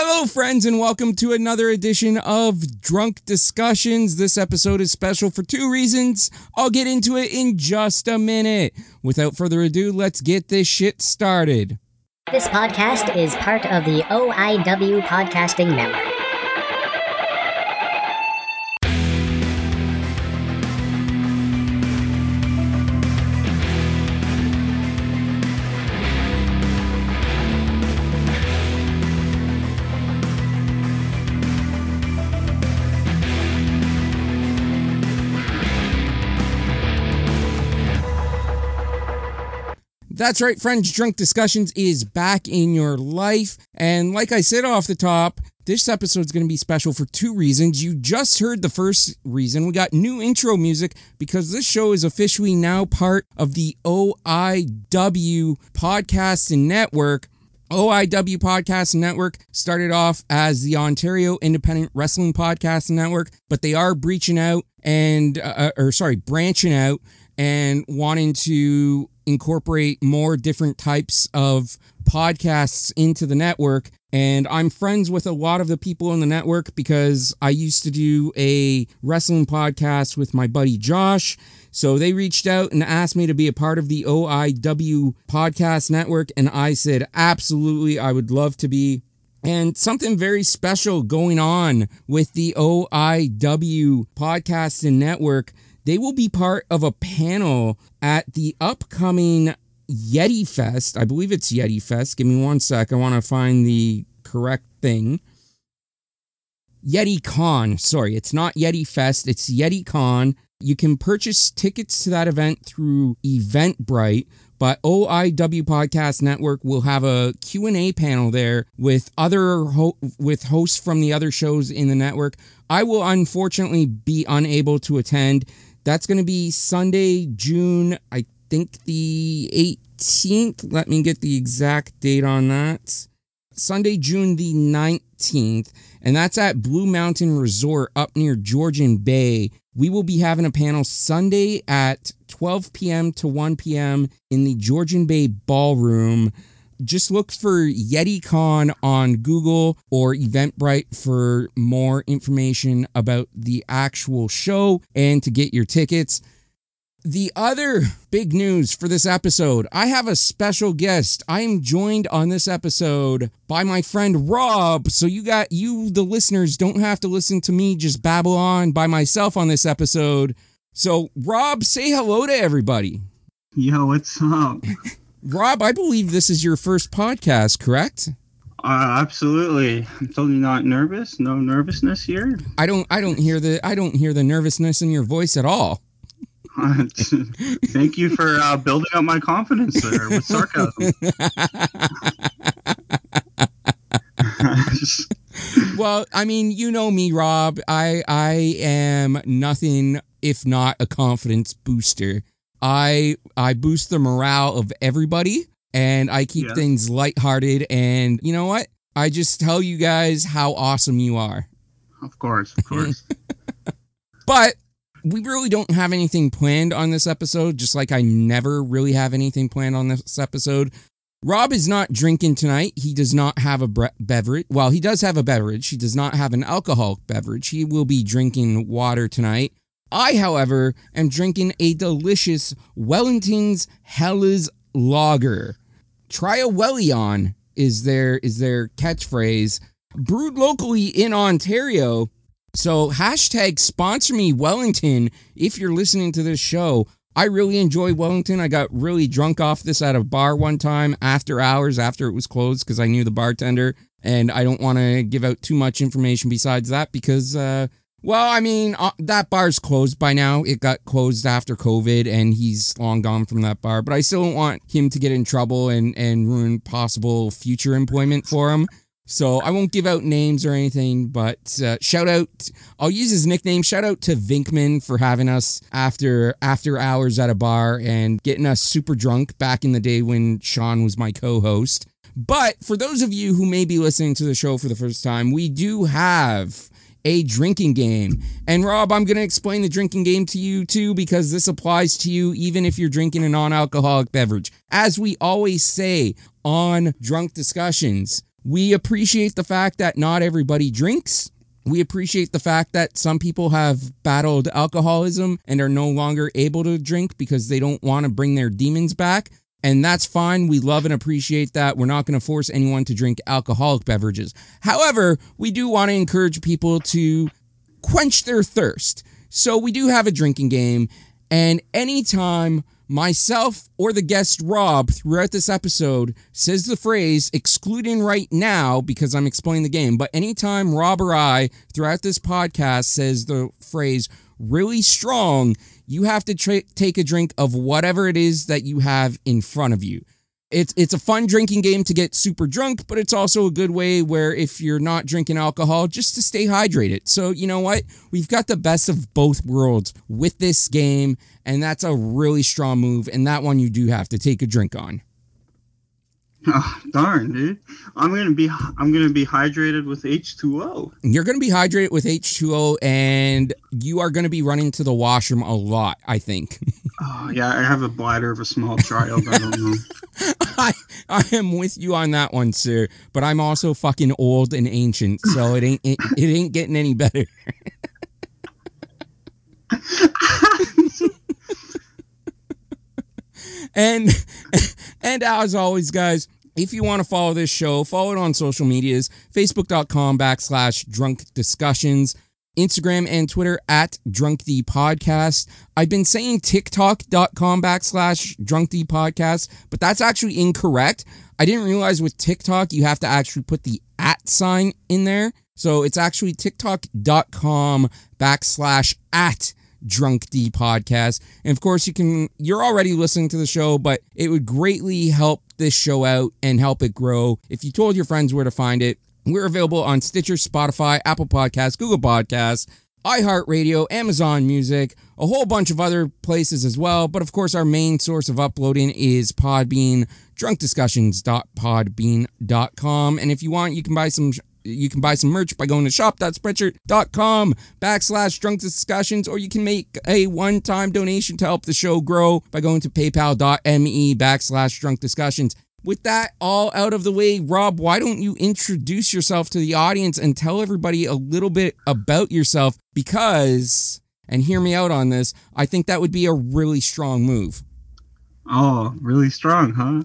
Hello, friends, and welcome to another edition of Drunk Discussions. This episode is special for two reasons. I'll get into it in just a minute. Without further ado, let's get this shit started. This podcast is part of the OIW Podcasting Network. That's right, friends. Drunk Discussions is back in your life. And like I said off the top, this episode is going to be special for two reasons. You just heard the first reason. We got new intro music because this show is officially now part of the OIW podcasting Network. OIW Podcast Network started off as the Ontario Independent Wrestling Podcast Network, but they are breaching out and, uh, or sorry, branching out and wanting to incorporate more different types of podcasts into the network. And I'm friends with a lot of the people in the network because I used to do a wrestling podcast with my buddy Josh. So they reached out and asked me to be a part of the OIW podcast network. And I said, absolutely, I would love to be. And something very special going on with the OIW podcast and network they will be part of a panel at the upcoming Yeti Fest. I believe it's Yeti Fest. Give me one sec. I want to find the correct thing. Yeti Con. Sorry, it's not Yeti Fest. It's Yeti Con. You can purchase tickets to that event through Eventbrite, but OIW Podcast Network will have a Q&A panel there with other ho- with hosts from the other shows in the network. I will unfortunately be unable to attend that's going to be Sunday, June, I think the 18th. Let me get the exact date on that. Sunday, June the 19th, and that's at Blue Mountain Resort up near Georgian Bay. We will be having a panel Sunday at 12 p.m. to 1 p.m. in the Georgian Bay Ballroom just look for YetiCon on Google or Eventbrite for more information about the actual show and to get your tickets. The other big news for this episode I have a special guest. I am joined on this episode by my friend Rob. So, you got you, the listeners, don't have to listen to me just babble on by myself on this episode. So, Rob, say hello to everybody. Yo, what's up? Rob, I believe this is your first podcast, correct? Uh, absolutely. I'm totally not nervous. No nervousness here. I don't. I don't hear the. I don't hear the nervousness in your voice at all. Thank you for uh, building up my confidence there with sarcasm. well, I mean, you know me, Rob. I I am nothing if not a confidence booster. I I boost the morale of everybody and I keep yeah. things lighthearted and you know what? I just tell you guys how awesome you are. Of course, of course. but we really don't have anything planned on this episode, just like I never really have anything planned on this episode. Rob is not drinking tonight. He does not have a bre- beverage. Well, he does have a beverage. He does not have an alcoholic beverage. He will be drinking water tonight. I, however, am drinking a delicious Wellington's Helles Lager. Try a Wellion is their is their catchphrase. Brewed locally in Ontario. So hashtag sponsor me Wellington if you're listening to this show. I really enjoy Wellington. I got really drunk off this at a bar one time after hours after it was closed because I knew the bartender and I don't want to give out too much information besides that because uh, well, I mean, uh, that bar's closed by now. It got closed after COVID and he's long gone from that bar, but I still don't want him to get in trouble and, and ruin possible future employment for him. So I won't give out names or anything, but uh, shout out. I'll use his nickname. Shout out to Vinkman for having us after after hours at a bar and getting us super drunk back in the day when Sean was my co-host. But for those of you who may be listening to the show for the first time, we do have a drinking game. And Rob, I'm going to explain the drinking game to you too, because this applies to you even if you're drinking a non alcoholic beverage. As we always say on drunk discussions, We appreciate the fact that not everybody drinks. We appreciate the fact that some people have battled alcoholism and are no longer able to drink because they don't want to bring their demons back. And that's fine. We love and appreciate that. We're not going to force anyone to drink alcoholic beverages. However, we do want to encourage people to quench their thirst. So we do have a drinking game. And anytime myself or the guest Rob throughout this episode says the phrase excluding right now because I'm explaining the game, but anytime Rob or I throughout this podcast says the phrase really strong, you have to tra- take a drink of whatever it is that you have in front of you. It's it's a fun drinking game to get super drunk, but it's also a good way where if you're not drinking alcohol, just to stay hydrated. So you know what? We've got the best of both worlds with this game, and that's a really strong move. And that one you do have to take a drink on. Oh, darn, dude. I'm gonna be I'm gonna be hydrated with H2O. You're going to be hydrated with H2O, and you are going to be running to the washroom a lot. I think. Oh yeah, I have a bladder of a small child. I don't know. I I am with you on that one, sir. But I'm also fucking old and ancient, so it ain't it, it ain't getting any better. And and as always, guys, if you want to follow this show, follow it on social medias, facebook.com backslash drunk discussions, Instagram and Twitter at drunk the podcast. I've been saying tiktok.com backslash drunk the podcast, but that's actually incorrect. I didn't realize with TikTok, you have to actually put the at sign in there. So it's actually tiktok.com backslash at drunk d podcast. And of course you can you're already listening to the show but it would greatly help this show out and help it grow. If you told your friends where to find it we're available on stitcher spotify apple podcasts google podcasts iheartradio amazon music a whole bunch of other places as well. But of course our main source of uploading is podbean drunkdiscussions.podbean.com and if you want you can buy some you can buy some merch by going to shop.spreadshirt.com backslash drunk discussions, or you can make a one time donation to help the show grow by going to paypal.me backslash drunk discussions. With that all out of the way, Rob, why don't you introduce yourself to the audience and tell everybody a little bit about yourself? Because, and hear me out on this, I think that would be a really strong move. Oh, really strong, huh?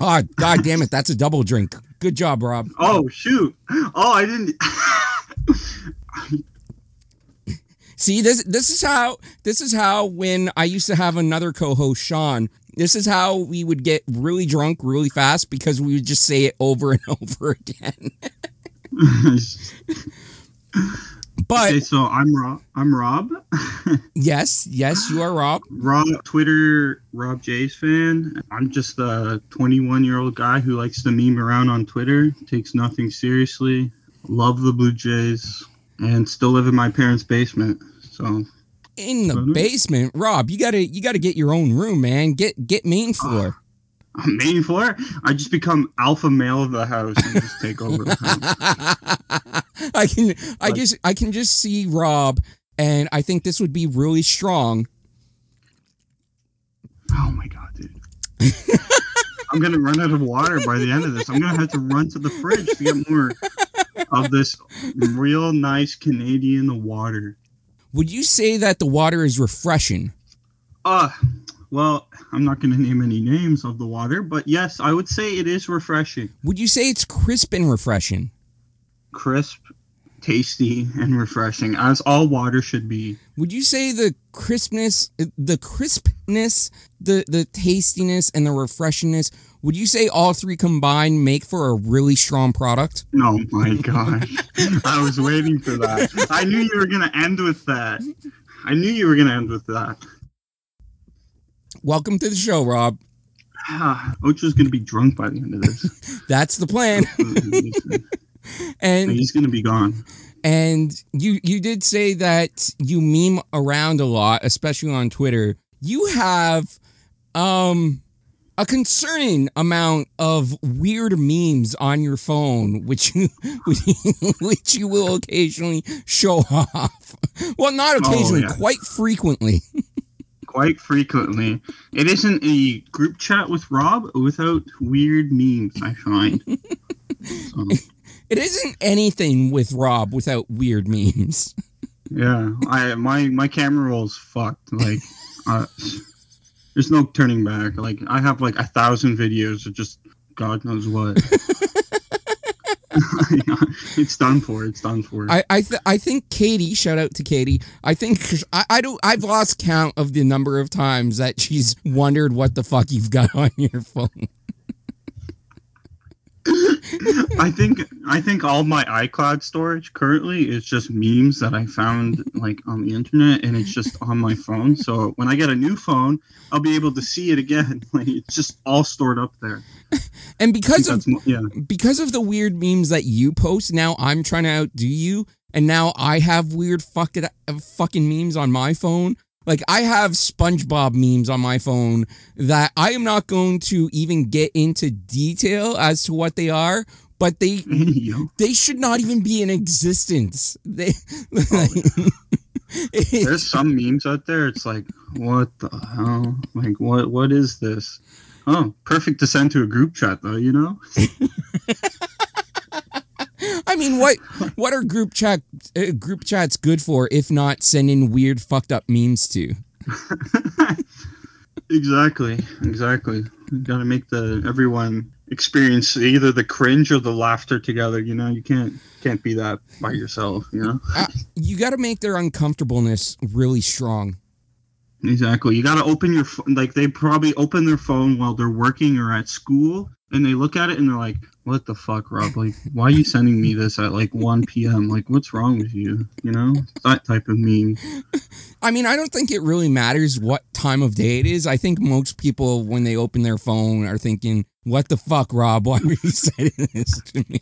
Oh, god damn it, that's a double drink. Good job, Rob. Oh shoot! Oh, I didn't. See, this this is how this is how when I used to have another co-host, Sean. This is how we would get really drunk really fast because we would just say it over and over again. but okay, so I'm Rob. I'm Rob. yes, yes, you are Rob. Rob, Twitter, Rob J's fan. I'm just a 21 year old guy who likes to meme around on Twitter, takes nothing seriously. Love the Blue Jays, and still live in my parents' basement. So in the basement, Rob, you gotta you gotta get your own room, man. Get get main floor. Uh, main floor? I just become alpha male of the house and just take over the house. I can I just I can just see Rob and I think this would be really strong. Oh my god, dude. I'm gonna run out of water by the end of this. I'm gonna have to run to the fridge to get more of this real nice Canadian water. Would you say that the water is refreshing? Uh well, I'm not going to name any names of the water, but yes, I would say it is refreshing. Would you say it's crisp and refreshing? Crisp, tasty, and refreshing, as all water should be. Would you say the crispness, the crispness, the the tastiness, and the refreshingness? Would you say all three combined make for a really strong product? Oh my gosh. I was waiting for that. I knew you were going to end with that. I knew you were going to end with that. Welcome to the show, Rob. Ocho's going to be drunk by the end of this. That's the plan. and he's going to be gone. And you you did say that you meme around a lot, especially on Twitter. You have um a concerning amount of weird memes on your phone, which you which you will occasionally show off. Well, not occasionally, oh, yeah. quite frequently. Quite frequently. It isn't a group chat with Rob without weird memes. I find. So, It isn't anything with Rob without weird memes. yeah, I my my camera roll is fucked. Like, uh, there's no turning back. Like, I have like a thousand videos of just God knows what. it's done for. It's done for. I I, th- I think Katie, shout out to Katie. I think I, I don't I've lost count of the number of times that she's wondered what the fuck you've got on your phone. I think I think all my iCloud storage currently is just memes that I found like on the internet, and it's just on my phone. So when I get a new phone, I'll be able to see it again. Like it's just all stored up there. And because of yeah, because of the weird memes that you post, now I'm trying to outdo you, and now I have weird fucking uh, fucking memes on my phone. Like I have SpongeBob memes on my phone that I am not going to even get into detail as to what they are, but they they should not even be in existence. They like, there's some memes out there. It's like, what the hell? Like, what what is this? Oh, perfect to send to a group chat though. You know, I mean, what what are group chat uh, group chats good for if not sending weird fucked up memes to? exactly, exactly. You gotta make the everyone experience either the cringe or the laughter together. You know, you can't can't be that by yourself. You know. Uh, you got to make their uncomfortableness really strong. Exactly. You got to open your like they probably open their phone while they're working or at school, and they look at it and they're like, "What the fuck, Rob? Like, why are you sending me this at like 1 p.m.? Like, what's wrong with you? You know, that type of meme." I mean, I don't think it really matters what time of day it is. I think most people, when they open their phone, are thinking, "What the fuck, Rob? Why are you sending this to me?"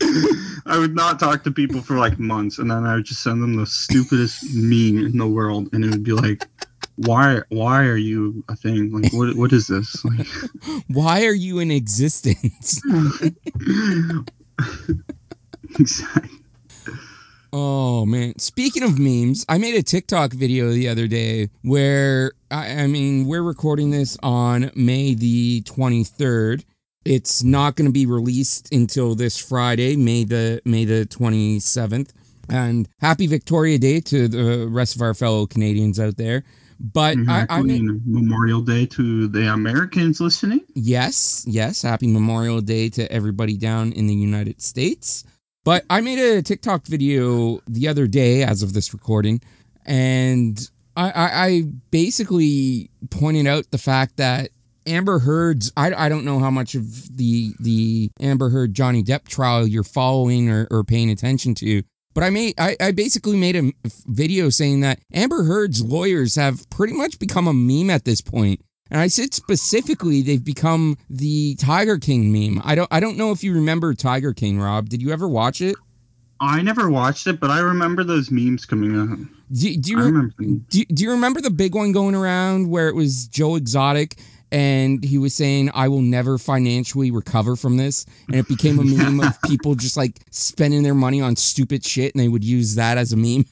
I would not talk to people for like months, and then I would just send them the stupidest meme in the world, and it would be like, "Why? Why are you a thing? Like, what? What is this?" Like, Why are you in existence? exactly. Oh man! Speaking of memes, I made a TikTok video the other day where I, I mean we're recording this on May the twenty third. It's not going to be released until this Friday, May the May the twenty seventh. And happy Victoria Day to the rest of our fellow Canadians out there. But mm-hmm. I, I mean, Memorial Day to the Americans listening. Yes, yes. Happy Memorial Day to everybody down in the United States. But I made a TikTok video the other day, as of this recording, and I, I, I basically pointed out the fact that Amber Heard's. I, I don't know how much of the the Amber Heard Johnny Depp trial you're following or, or paying attention to. But I made I, I basically made a video saying that Amber Heard's lawyers have pretty much become a meme at this point. And I said specifically they've become the Tiger King meme. I don't I don't know if you remember Tiger King, Rob. Did you ever watch it? I never watched it, but I remember those memes coming out. Do, do you I remember. do, do you remember the big one going around where it was Joe Exotic and he was saying I will never financially recover from this. And it became a meme of people just like spending their money on stupid shit and they would use that as a meme.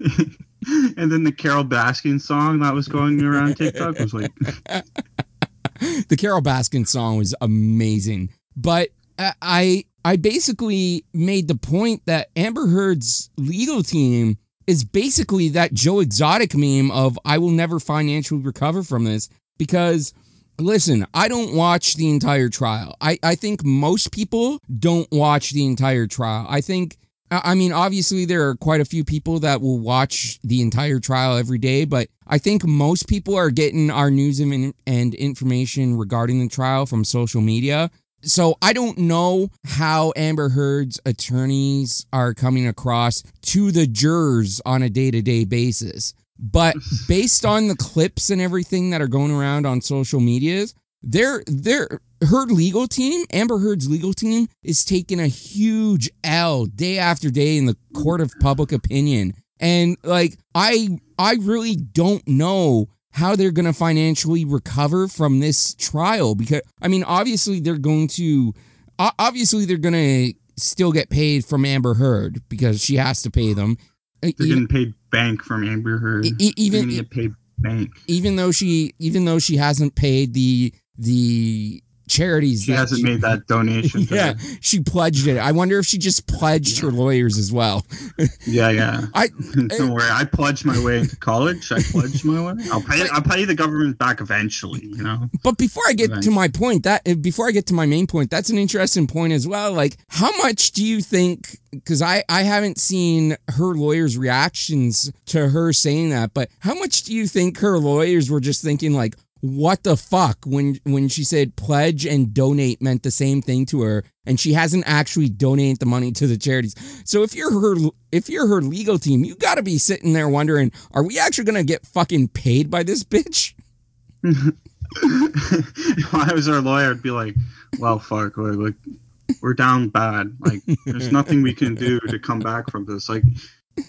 and then the Carole Baskin song that was going around TikTok was like, the Carole Baskin song was amazing, but I- I I basically made the point that Amber Heard's legal team is basically that Joe Exotic meme of I will never financially recover from this because listen, I don't watch the entire trial. I I think most people don't watch the entire trial. I think I mean, obviously, there are quite a few people that will watch the entire trial every day, but I think most people are getting our news and, and information regarding the trial from social media. So I don't know how Amber Heard's attorneys are coming across to the jurors on a day to day basis. But based on the clips and everything that are going around on social medias, they're they're her legal team, Amber Heard's legal team, is taking a huge L day after day in the court of public opinion. And like I I really don't know how they're going to financially recover from this trial because I mean obviously they're going to obviously they're going to still get paid from Amber Heard because she has to pay them. they're getting paid bank from Amber Heard. e- even gonna get paid bank. even though she even though she hasn't paid the the charities. She hasn't made that donation. Yeah, she pledged it. I wonder if she just pledged her lawyers as well. yeah, yeah. I Don't worry, I pledged my way into college. I pledged my way. I'll pay. I'll pay the government back eventually. You know. But before I get Right. to my point, that uh, before I get to my main point, that's an interesting point as well. Like, how much do you think? Because I I haven't seen her lawyers' reactions to her saying that, but how much do you think her lawyers were just thinking like, what the fuck when when she said pledge and donate meant the same thing to her, and she hasn't actually donated the money to the charities. So if you're her if you're her legal team, you got to be sitting there wondering, are we actually gonna get fucking paid by this bitch? if I was our lawyer, I'd be like, "Well, fuck, like, like we're down bad. Like, there's nothing we can do to come back from this. Like,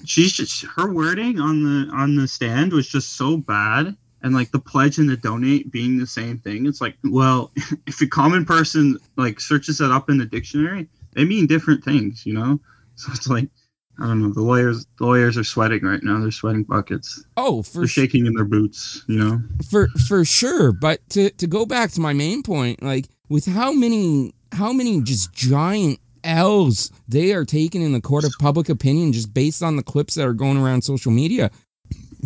she's just her wording on the on the stand was just so bad." And like the pledge and the donate being the same thing, it's like, well, if a common person like searches it up in the dictionary, they mean different things, you know. So it's like, I don't know. The lawyers, the lawyers are sweating right now. They're sweating buckets. Oh, for They're shaking in their boots, you know. for for sure but to to go back to my main point like with how many how many just giant l's they are taking in the court of public opinion just based on the clips that are going around social media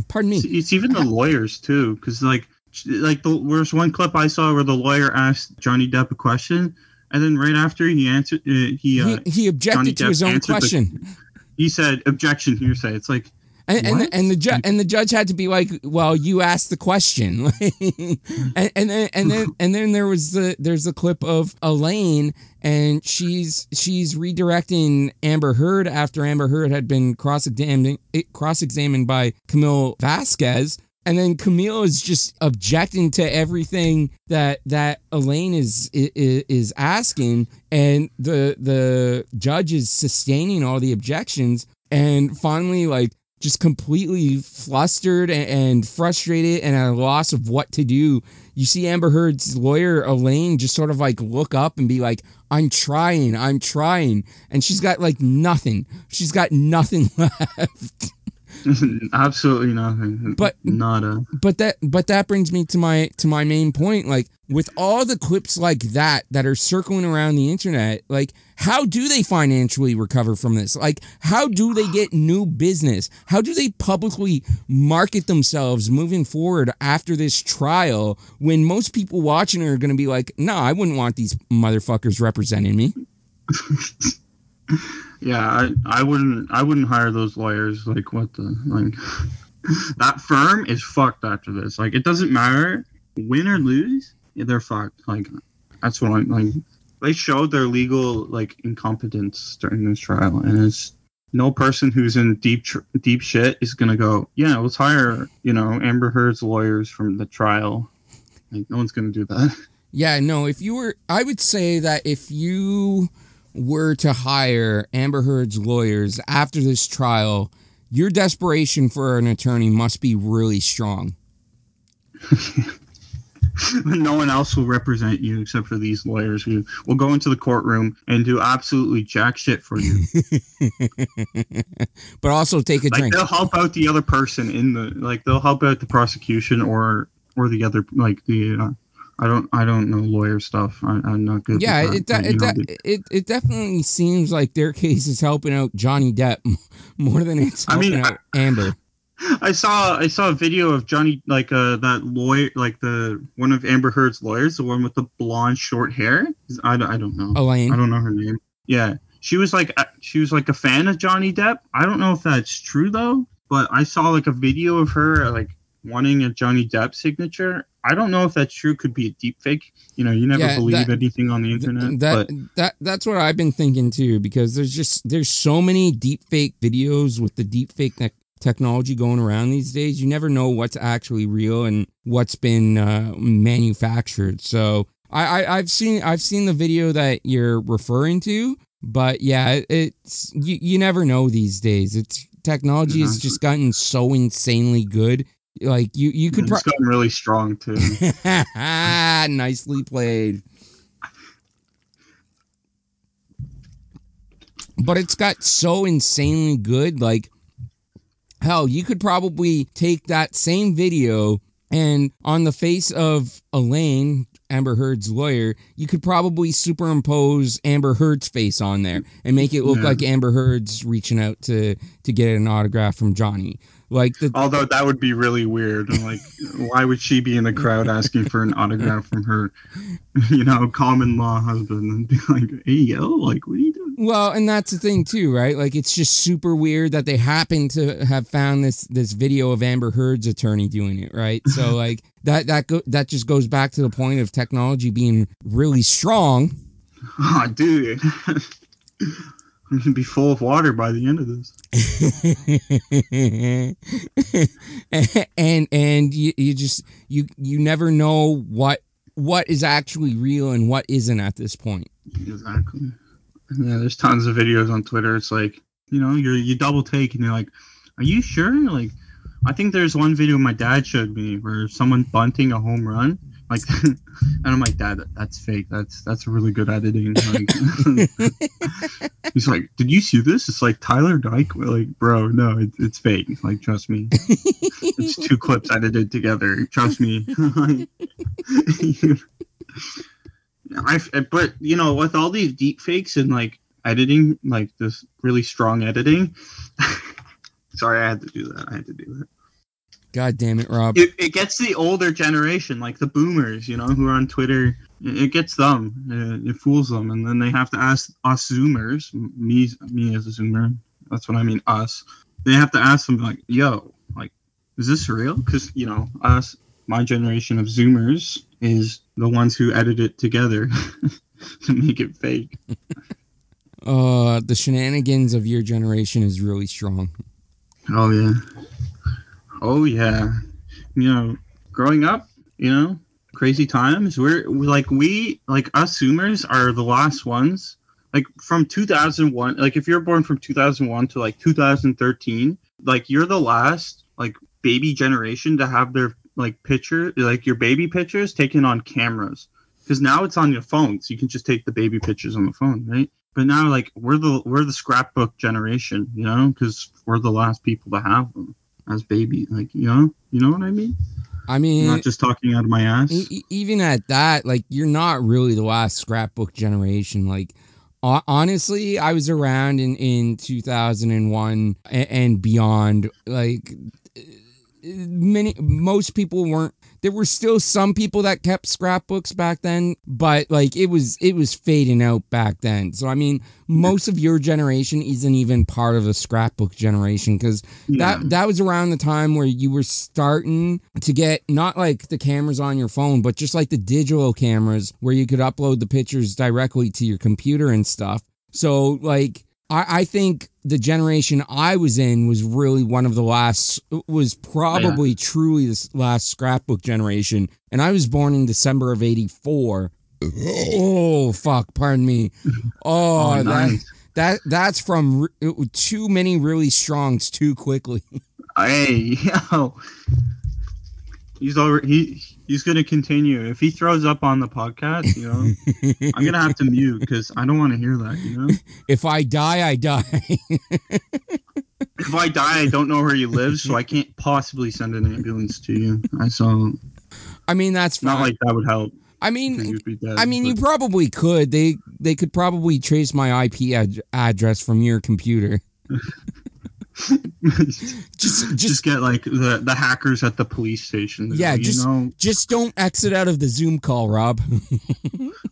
pardon me It's, it's even the lawyers too, because like like the there's one clip I saw where the lawyer asked Johnny Depp a question, and then right after he answered, uh, he uh, he, he objected Johnny to his own answered the- question he said objection hearsay. It's like and, and, the, and the judge and the judge had to be like, "Well, you asked the question," and, and then and then and then there was the there's the clip of Elaine, and she's she's redirecting Amber Heard after Amber Heard had been cross examined eh, cross examined by Camille Vasquez. And then Camille is just objecting to everything that that Elaine is is, is asking, and the the judge is sustaining all the objections. And finally, like just completely flustered and, frustrated and at a loss of what to do. You see Amber Heard's lawyer, Elaine, just sort of like look up and be like, I'm trying, I'm trying. And she's got like nothing. She's got nothing left. absolutely nothing. But- nada. but that but that brings me to my to my main point like with all the clips like that that are circling around the internet like how do they financially recover from this like how do they get new business how do they publicly market themselves moving forward after this trial when most people watching are going to be like no i wouldn't want these motherfuckers representing me Yeah, I, I wouldn't I wouldn't hire those lawyers. Like what the like that firm is fucked after this. Like it doesn't matter win or lose, they're fucked. Like that's what I'm like. They showed their legal like incompetence during this trial, and it's no person who's in deep tr- deep shit is gonna go. Yeah, let's hire you know Amber Heard's lawyers from the trial. Like no one's gonna do that. Yeah, no, if you were, I would say that if you were to hire Amber Heard's lawyers after this trial, your desperation for an attorney must be really strong. no one else will represent you except for these lawyers who will go into the courtroom and do absolutely jack shit for you. but also take a like drink. they'll help out the other person in the like they'll help out the prosecution or or the other like the uh, I don't I don't know lawyer stuff. I, I'm not good. Yeah, it, de- it, de- it it definitely seems like their case is helping out Johnny Depp more than it's I helping mean, out Amber. I saw I saw a video of Johnny like uh that lawyer like the one of Amber Heard's lawyers, the one with the blonde short hair. I, don't- I don't know. Elaine. I don't know her name. Yeah, she was like uh, she was like a fan of Johnny Depp. I don't know if that's true though, but I saw like a video of her like wanting a Johnny Depp signature. I don't know if that's true. Could be a deep fake. You know, you never Yeah, believe that- anything on the internet. that but that that's what I've been thinking too because there's just there's so many deep fake videos with the deep fake ne- technology going around these days. You never know what's actually real and what's been uh, manufactured. So I, I I've seen I've seen the video that you're referring to, but yeah, it- it's you you never know these days. It's technology has Mhm. just gotten so insanely good. Like you you could it's pro- gotten really strong too. Nicely played. But it's got so insanely good. Like, hell, you could probably take that same video and on the face of Elaine, Amber Heard's lawyer, you could probably superimpose Amber Heard's face on there and make it look Yeah. like Amber Heard's reaching out to to get an autograph from Johnny. Like the Although that would be really weird. and, Like, why would she be in the crowd asking for an autograph from her, you know, common law husband and be like, "Hey, yo, like, what are you doing?" Well, and that's the thing too, right? Like it's just super weird that they happen to have found this this video of Amber Heard's attorney doing it, right? So like that that go, that just goes back to the point of technology being really strong. Oh, dude, be full of water by the end of this. and and you, you just you you never know what what is actually real and what isn't at this point. Exactly. Yeah, there's tons of videos on Twitter. It's like, you know, you you double take and you're like, are you sure? Like, I think there's one video my dad showed me where someone bunting a home run. Like, and I'm like, Dad, that, that's fake. That's that's really good editing. Like, he's like, Did you see this? It's like Tyler Dyke. We're like, bro, no, it, it's fake. Like, trust me. it's two clips edited together. Trust me. I, but you know, with all these deep fakes and like editing, like this really strong editing. sorry, I had to do that. I had to do that. God damn it, Rob. It, it gets the older generation, like the boomers, you know, who are on Twitter. It, it gets them. It, it fools them, and then they have to ask us Zoomers, me, me as a Zoomer. That's what I mean, us. They have to ask them like, "Yo, like, is this real?" Because you know, us, my generation of Zoomers, is the ones who edit it together to make it fake. Uh, the shenanigans of your generation is really strong. Oh yeah. Oh yeah. You know, growing up, you know, crazy times. We're like we like us Zoomers are the last ones. Like from 2001, like if you're born from 2001 to like 2013, like you're the last like baby generation to have their like picture, like your baby pictures taken on cameras. Because now it's on your phones. You can just take the baby pictures on the phone, right? But now, like we're the we're the scrapbook generation, you know, because we're the last people to have them as baby. Like you know, you know what I mean? I I'm mean, not just talking out of my ass. E- even at that, like you're not really the last scrapbook generation. Like ho- honestly, I was around in in 2001 a- and beyond. Like uh, many, most people weren't. There were still some people that kept scrapbooks back then, but like it was it was fading out back then. So I mean, most of your generation isn't even part of the scrapbook generation because Yeah. that that was around the time where you were starting to get not like the cameras on your phone, but just like the digital cameras where you could upload the pictures directly to your computer and stuff. So like I, I think the generation I was in was really one of the last was probably truly the last scrapbook generation. And I was born in December of eighty four. Oh fuck, pardon me. Oh, Oh, that, nice. that that's from too many really strongs too quickly. Hey, yo. He's already he he's gonna continue. If he throws up on the podcast, you know, I'm gonna have to mute because I don't want to hear that. You know, if I die, I die. if I die, I don't know where you live, so I can't possibly send an ambulance to you. I saw I mean, that's not fine. like that would help. I mean, dead, I mean, you probably could. They they could probably trace my IP ad- address from your computer. Just just just get like the the hackers at the police station. Yeah, you just- know. just don't exit out of the Zoom call, Rob.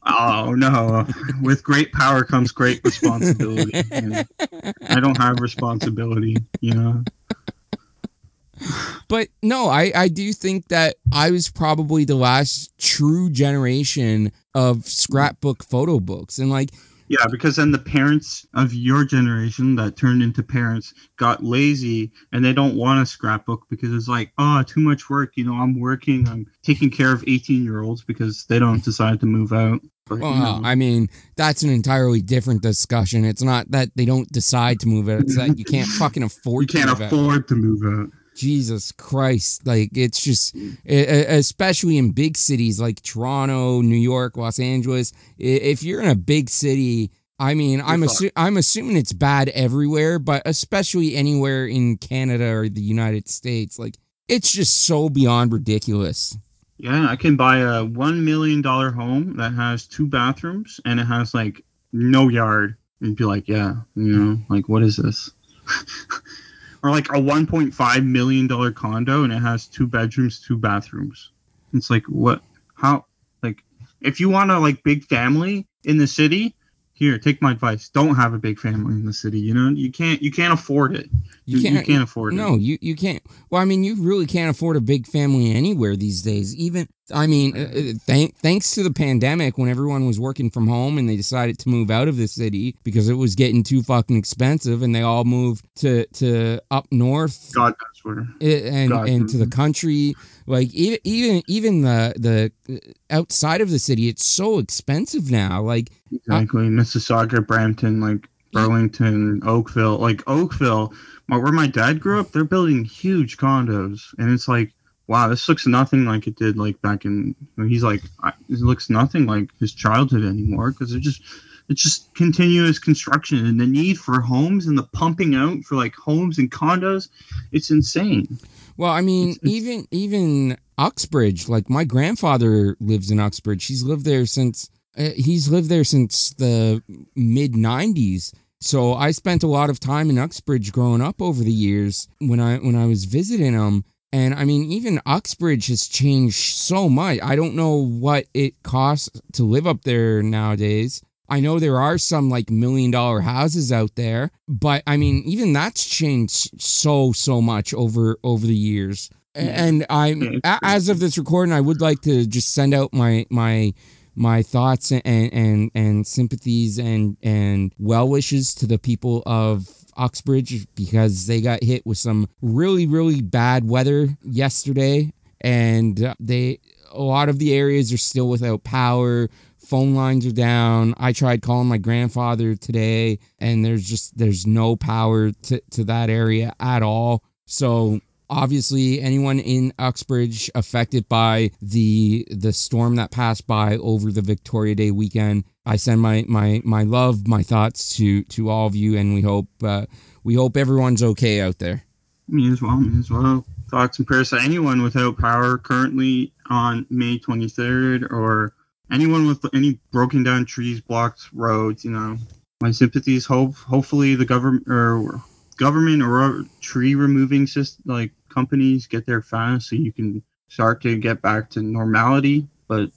Oh no! With great power comes great responsibility. I don't have responsibility, you know. But no, I, I do think that I was probably the last true generation of scrapbook photo books. And like, Yeah, because then the parents of your generation that turned into parents got lazy and they don't want a scrapbook because it's like, oh, too much work. You know, I'm working, I'm taking care of 18 year olds because they don't decide to move out. But, you well, know, I mean, that's an entirely different discussion. It's not that they don't decide to move out, it's that you can't fucking afford you can't move out. afford to move out. Jesus Christ. Like, it's just, especially in big cities like Toronto, New York, Los Angeles. If you're in a big city, I mean, I'm, assu- I'm assuming it's bad everywhere, but especially anywhere in Canada or the United States. Like, it's just so beyond ridiculous. Yeah, I can buy a one million dollar home that has two bathrooms and it has like no yard. And be like, yeah, you know, like what is this? or like a one point five million dollar condo and it has two bedrooms, two bathrooms. It's like what? How? Like, if you want a like big family in the city, here, take my advice. Don't have a big family in the city. You know, you can't you can't afford it. You, you can't, can't afford no, it. you you can't. Well, I mean, you really can't afford a big family anywhere these days. Even I mean, uh, uh th- thanks to the pandemic, when everyone was working from home and they decided to move out of the city because it was getting too fucking expensive, and they all moved to to up north. God knows where. And God and to the country, like even even even the the uh, outside of the city, it's so expensive now. Like exactly, Mississauga, Brampton, like Burlington, Oakville, like Oakville where my dad grew up, they're building huge condos, and it's like, wow, this looks nothing like it did like back in. He's like, it looks nothing like his childhood anymore because it just it's just continuous construction and the need for homes and the pumping out for like homes and condos it's insane well i mean it's, it's, even even uxbridge like my grandfather lives in uxbridge he's lived there since uh, he's lived there since the mid 90s so I spent a lot of time in Uxbridge growing up over the years when I when I was visiting them. And I mean, even Uxbridge has changed so much. I don't know what it costs to live up there nowadays. I know there are some like million dollar houses out there, but I mean, even that's changed so so much over over the years. And I, as of this recording, I would like to just send out my my my thoughts and and and sympathies and and well wishes to the people of Uxbridge because they got hit with some really really bad weather yesterday. And they a lot of the areas are still without power. Phone lines are down. I tried calling my grandfather today and there's just there's no power to, to that area at all. So obviously anyone in Uxbridge affected by the the storm that passed by over the Victoria Day weekend. I send my my my love, my thoughts to to all of you, and we hope uh, we hope everyone's okay out there. Me as well. Me as well. Thoughts and prayers to anyone without power currently on May 23rd, or anyone with any broken down trees, blocked roads. You know, my sympathies. Hope hopefully the government or government or tree removing system like companies get there fast so you can start to get back to normality. But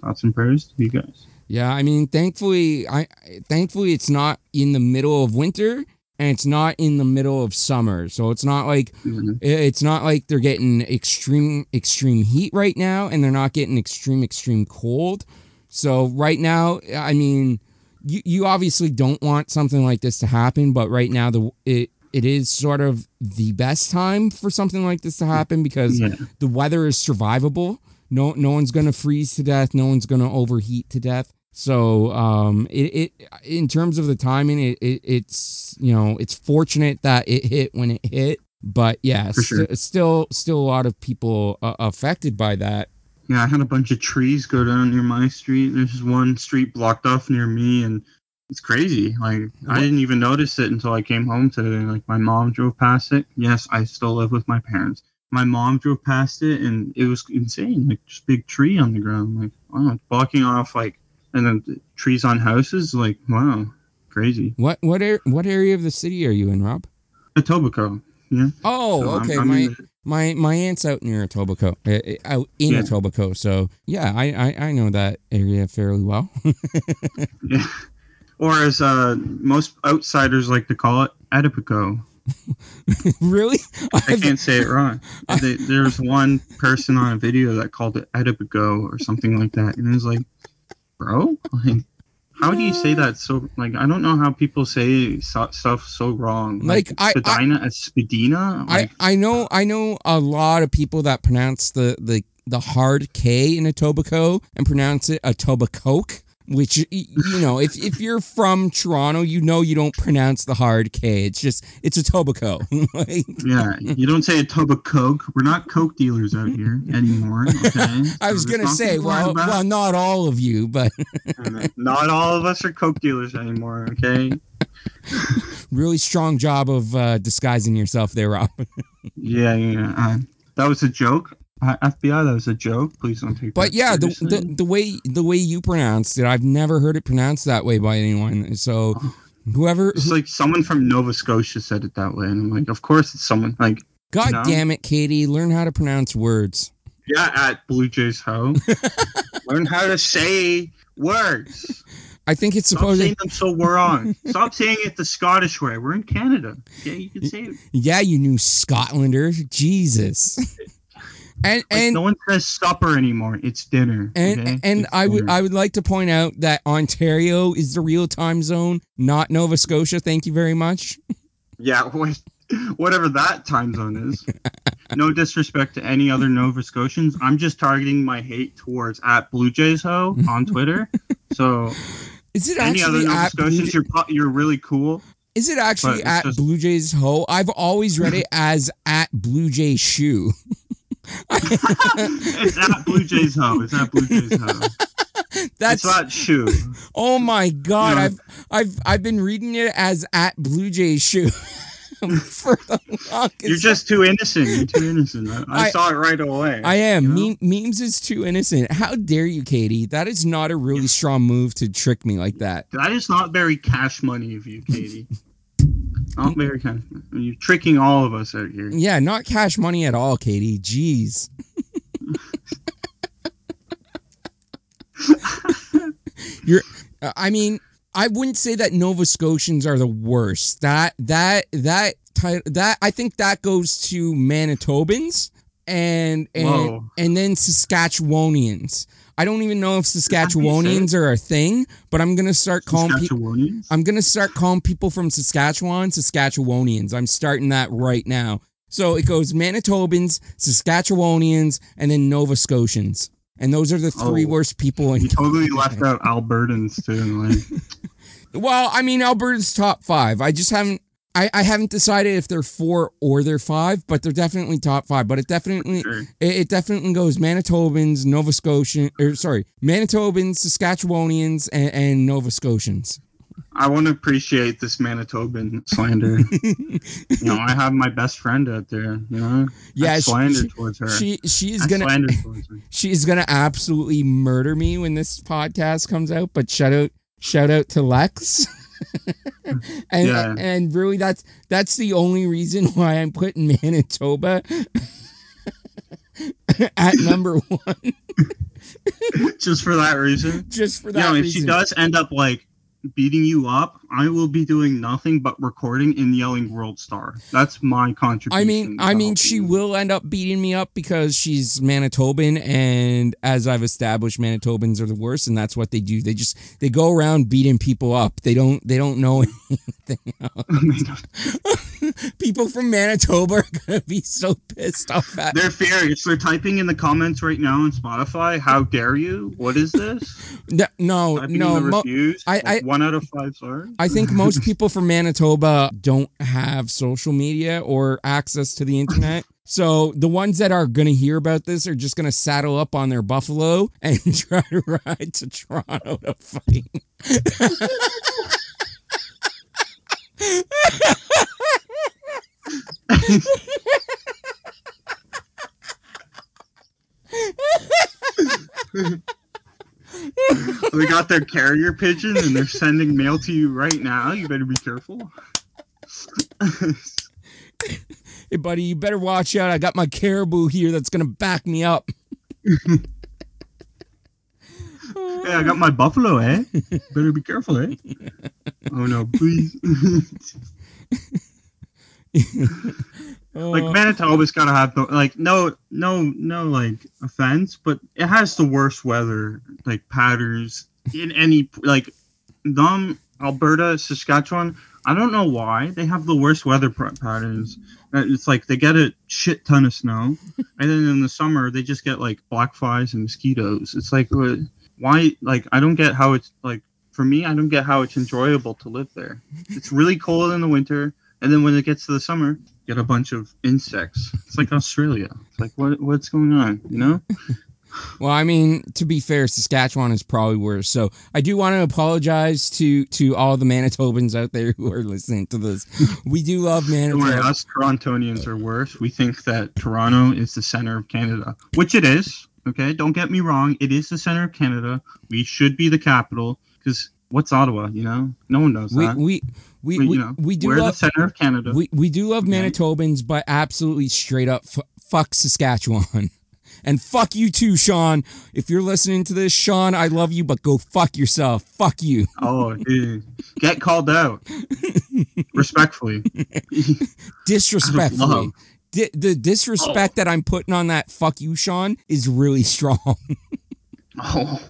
thoughts and prayers to you guys. Yeah, I mean, thankfully, I thankfully it's not in the middle of winter and it's not in the middle of summer, so it's not like mm-hmm. it's not like they're getting extreme extreme heat right now, and they're not getting extreme extreme cold. So right now, I mean, you you obviously don't want something like this to happen, but right now the it it is sort of the best time for something like this to happen because yeah. the weather is survivable. No, no one's gonna freeze to death. No one's gonna overheat to death. So, um, it, it in terms of the timing, it, it it's you know it's fortunate that it hit when it hit. But yeah, sure. st- still still a lot of people uh, affected by that. Yeah, I had a bunch of trees go down near my street. There's one street blocked off near me, and it's crazy. Like? I didn't even notice it until I came home today. Like my mom drove past it. Yes, I still live with my parents. My mom drove past it and it was insane. Like just big tree on the ground. Like wow, blocking off like and then trees on houses. Like wow, crazy. What what er- what area of the city are you in, Rob? Etobicoke. Yeah. Oh, so okay. I'm, I'm my the- my my aunt's out near Etobicoke, uh, out in yeah. Etobicoke. So yeah, I, I I know that area fairly well. yeah or as uh, most outsiders like to call it, Adipico. really? I can't say it wrong. I, There's one person on a video that called it Adipico or something like that, and it was like, bro, like, how do you say that so? Like, I don't know how people say so, stuff so wrong. Like, like Spadina as Spadina. Like, I I know I know a lot of people that pronounce the the the hard K in Etobicoke and pronounce it Etobicoke which you know if, if you're from toronto you know you don't pronounce the hard k. It's just it's a tobacco like, yeah you don't say a tobacoke we're not coke dealers out here anymore okay? I was gonna say well well not all of you but not all of us are coke dealers anymore okay? Really strong job of uh, disguising yourself there rob. Yeah yeah. Uh, that was a joke Uh, FBI, that was a joke. Please don't take. But yeah, the, the the way the way you pronounced it, I've never heard it pronounced that way by anyone. So whoever it's like someone from Nova Scotia said it that way, and I'm like, of course it's someone like God No. damn it, Katie, learn how to pronounce words. yeah at Blue Jays Ho. Learn how to say words. I think it's Stop supposed saying them so wrong. Stop saying it the Scottish way. We're in Canada. Yeah, you can say it. Yeah, you new Scotlander. Jesus. And Like, and no one says supper anymore. It's dinner. and okay? and It's I would dinner. I would like to point out that Ontario is the real time zone, not Nova Scotia. Thank you very much. Yeah, whatever that time zone is. No disrespect to any other Nova Scotians. I'm just targeting my hate towards at Blue Jays Ho on Twitter. So Is it any other Nova at Blue, Scotians, you're you're really cool. is it actually at just- Blue Jays Ho? I've always read it as at Blue Jay Shoe. it's not Blue Jays Ho. It's not Blue Jays Ho. That's it's not shoe. oh my god! Yeah. I've I've I've been reading it as at Blue Jay Shoe for the longest. You're just too innocent. You're too innocent. I, I, I- saw it right away. I am. you know? Meme, memes is too innocent. How dare you, Katie? That is not a really strong move to trick me like that. That is not very cash money of you, Katie. Not very cash. Money. You're tricking all of us out here. Yeah, not cash money at all, Katie. Jeez. You're I mean, I wouldn't say that Nova Scotians are the worst. That that that that I think that goes to Manitobans and and Whoa. and then Saskatchewanians. I don't even know if Saskatchewanians are a thing, but I'm gonna start calling people. I'm gonna start calling people from Saskatchewan Saskatchewanians. I'm starting that right now. So it goes Manitobans, Saskatchewanians, and then Nova Scotians. And those are the three Oh. worst people in You totally left out Albertans too. Like, Well, I mean Alberta's top five. I just haven't I, I haven't decided if they're four or they're five, but they're definitely top five. But it definitely sure. it, it definitely goes Manitobans, Nova Scotian or sorry, Manitobans, Saskatchewanians, and, and Nova Scotians. I want to appreciate this Manitoban slander. you know, I have my best friend out there. You know, Yeah, I slander she- towards her. She she is I gonna slander towards her. she is gonna absolutely murder me when this podcast comes out. But shout out shout out to Lex. and Yeah. and really that's that's the only reason why I'm putting Manitoba at number one. Just for that reason. Just for that know, if reason. she does end up like beating you up, I will be doing nothing but recording and yelling "World Star." That's my contribution. I mean, I mean, she you. will end up beating me up because she's Manitoban, and as I've established, Manitobans are the worst, and that's what they do. They just they go around beating people up. They don't they don't know anything else. people from Manitoba are gonna be so pissed off at. They're furious. They're typing in the comments right now on Spotify. How dare you? What is this? No, no, Typing no. mo- reviews. I- like, I- one out of five stars. I think most people from Manitoba don't have social media or access to the internet. So the ones that are going to hear about this are just going to saddle up on their buffalo and try to ride to Toronto to fight. They got their carrier pigeon and they're sending mail to you right now. You better be careful. Hey, buddy, you better watch out. I got my caribou here that's going to back me up. Hey, I got my buffalo, eh? Better be careful, eh? Oh no, please. like Oh, Manitoba's gotta have the like no no no like offense, but it has the worst weather like patterns in any like them Alberta, Saskatchewan. I don't know why they have the worst weather patterns. Uh, It's like they get a shit ton of snow, and then in the summer they just get like black flies and mosquitoes. It's like why? Like I don't get how it's like for me. I don't get how it's enjoyable to live there. It's really cold in the winter, and then when it gets to the summer, get a bunch of insects. It's like Australia. It's like what what's going on? You know? Well, I mean, to be fair, Saskatchewan is probably worse. So I do want to apologize to to all the Manitobans out there who are listening to this. We do love Don't worry, Manitoba. us Torontonians are worse. We think that Toronto is the center of Canada, which it is. Okay, don't get me wrong. It is the center of Canada. We should be the capital because what's Ottawa? You know, no one knows We that. we we we, you know, we do we're love the center of Canada. we, we do love Okay. Manitobans, but absolutely straight up f- fuck Saskatchewan. And fuck you too, Sean. If you're listening to this, Sean, I love you, but go fuck yourself. Fuck you. oh, dude, get called out respectfully. Disrespectfully. the disrespect that I'm putting on that fuck you, Sean, is really strong. Oh,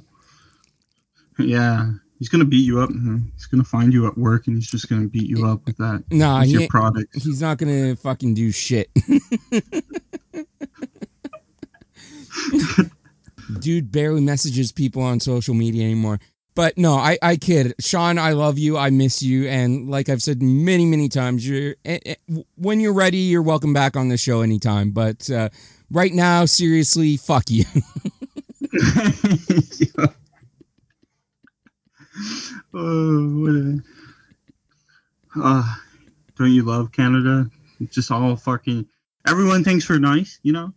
yeah. He's gonna beat you up. He's gonna find you at work, and he's just gonna beat you up with that. nah, with he your product. he's not gonna fucking do shit. Dude barely messages people on social media anymore. But no, I, I kid. Sean, I love you. I miss you. And like I've said many, many times, you're eh, eh, when you're ready, you're welcome back on the show anytime. But uh, right now, seriously, fuck you. oh, what a. Uh, don't you love Canada? It's just all fucking. Everyone thinks we're nice, you know?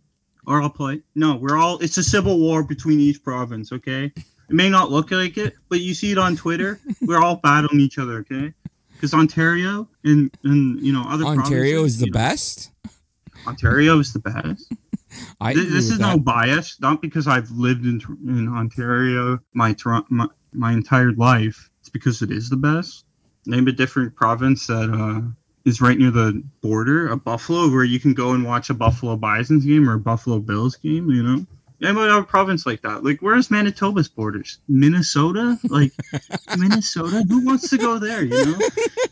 Or all polite. No, we're all. It's a civil war between each province, okay? It may not look like it, but you see it on Twitter. we're all battling each other, okay? Because Ontario and, and, you know, other Ontario is the you know, best. Ontario is the best. I Th- agree this is that. no bias, not because I've lived in in Ontario my, my my entire life. It's because it is the best. Name a different province that uh, is right near the border, a Buffalo, where you can go and watch a Buffalo Bison's game or a Buffalo Bills game. You know, yeah, but a province like that. Like, where's Manitoba's borders? Minnesota, like Minnesota. Who wants to go there? You know,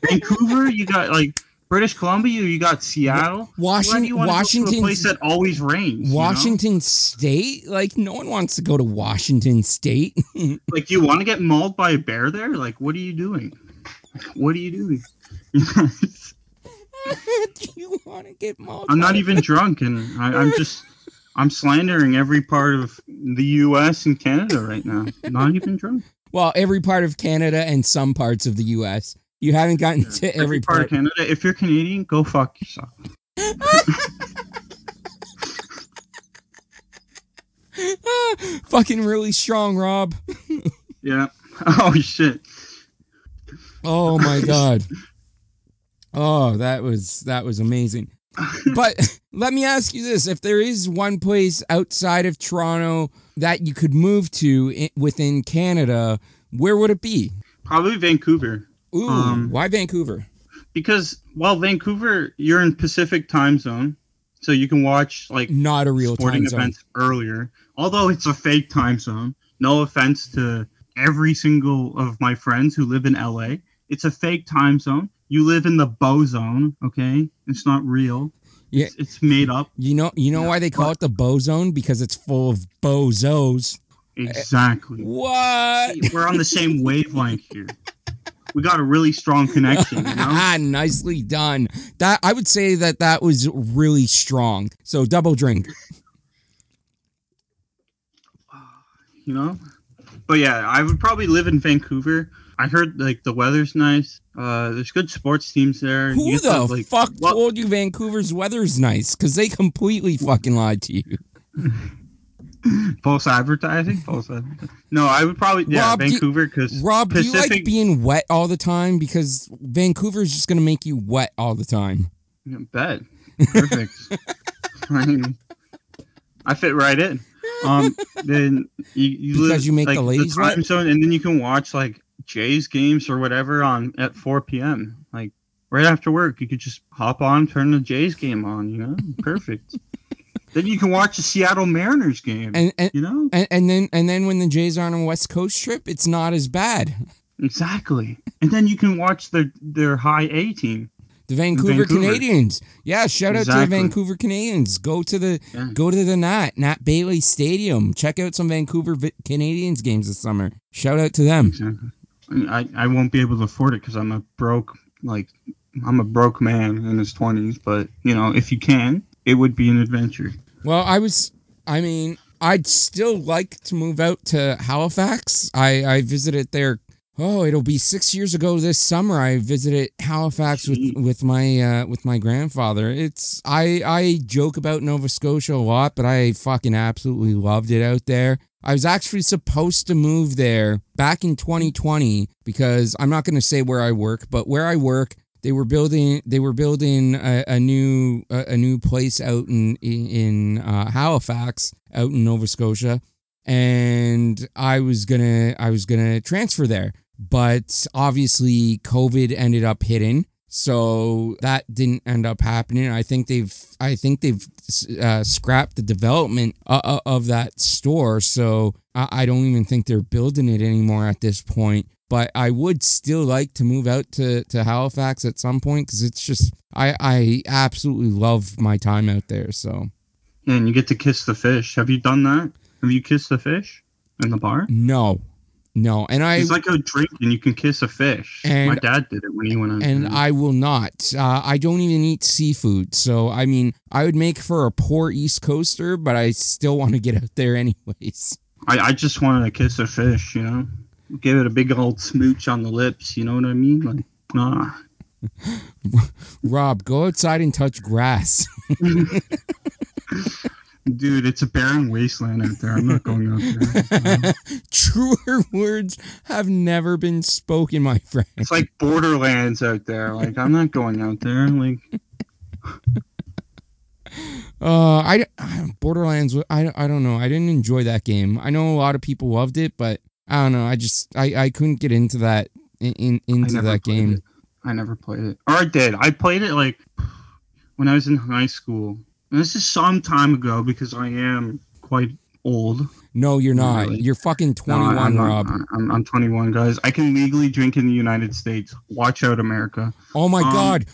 Vancouver. You got like. British Columbia, you got Seattle. Washington, to a Washington, place that always rains? you know? Washington State. Like no one wants to go to Washington State. Like, you want to get mauled by a bear there? Like, what are you doing? What are you doing? Do you want to get mauled? I'm not even drunk, and I, I'm just, I'm slandering every part of the U.S. and Canada right now. Not even drunk. Well, every part of Canada and some parts of the U.S. You haven't gotten to every, part part. of Canada. If you're Canadian, go fuck yourself. Fucking really strong, Rob. Yeah. Oh shit. Oh my god. Oh, that was that was amazing. But let me ask you this: If there is one place outside of Toronto that you could move to i- within Canada, where would it be? Probably Vancouver. Ooh, Um, why Vancouver? Because well, Vancouver, you're in Pacific time zone, so you can watch like Not a real sporting time zone. events earlier. Although it's a fake time zone. No offense to every single of my friends who live in LA. It's a fake time zone. You live in the Bow Zone, okay? It's not real. Yeah. It's, it's made up. You know, you know why they call it the Bozone because it's full of bozos. Exactly. What? We're on the same wavelength here. We got a really strong connection, you know? Ah, nicely done. That I would say that that was really strong. So double drink. you know? But yeah, I would probably live in Vancouver. I heard like the weather's nice. Uh, there's good sports teams there. Who You the to, like, fuck well- told you Vancouver's weather's nice? Because they completely fucking lied to you. false advertising? False advertising. No, I would probably yeah Rob, Vancouver because Rob, do you like being wet all the time? Because Vancouver is just gonna make you wet all the time. Yeah, bet. Perfect. I mean, I fit right in. Um, then you, you Because live, you make like, the ladies time wet? zone, and then you can watch like Jays games or whatever on at 4 p.m. Like right after work, you could just hop on, turn the Jays game on. You know, perfect. Then you can watch the Seattle Mariners game. And and, you know, and and then and then when the Jays are on a West Coast trip, it's not as bad. exactly. And then you can watch their their high A team. The Vancouver, Vancouver. Canadians. Yeah, shout out to the Vancouver Canadians. Go to the Yeah. go to the Nat Nat Bailey Stadium. Check out some Vancouver Vi- Canadians games this summer. Shout out to them. Exactly. I, I won't be able to afford it because I'm a broke like I'm a broke man in his twenties. But you know, if you can, it would be an adventure. Well, I was I mean, I'd still like to move out to Halifax. I, I visited there. Oh, it'll be six years ago this summer. I visited Halifax with, with my uh, with my grandfather. It's I I joke about Nova Scotia a lot, but I fucking absolutely loved it out there. I was actually supposed to move there back in 2020 because I'm not going to say where I work, but where I work, they were building they were building a, a new a, a new place out in in uh, Halifax, out in Nova Scotia, and I was gonna I was gonna transfer there, but obviously COVID ended up hitting, so that didn't end up happening. I think they've I think they've uh, scrapped the development uh, uh, of that store, so I, I don't even think they're building it anymore at this point. But I would still like to move out to, to Halifax at some point because it's just I I absolutely love my time out there. So And you get to kiss the fish. Have you done that? Have you kissed the fish in the bar? no, no, and I It's like a drink, and you can kiss a fish. And- My dad did it when he went on. and. I will not. Uh, I don't even eat seafood, so I mean, I would make for a poor East Coaster, but I still want to get out there anyways. I, I just wanted to kiss a fish, you know, give it a big old smooch on the lips. You know what I mean? Like, ah, Rob, go outside and touch grass. dude, it's a barren wasteland out there. I'm not going out there. Truer words have never been spoken, my friend. It's like Borderlands out there. Like, I'm not going out there. Like, Uh, I Borderlands. I, I don't know. I didn't enjoy that game. I know a lot of people loved it, but I don't know. I just I, I couldn't get into that in, into that game. it. I never played it. Or I did. I played it like when I was in high school. And this is some time ago because I am quite old. No, you're not. Really? You're fucking No, 21, I'm, not- Rob. I'm, I'm 21, guys. I can legally drink in the United States. Watch out, America. Oh my Um, God.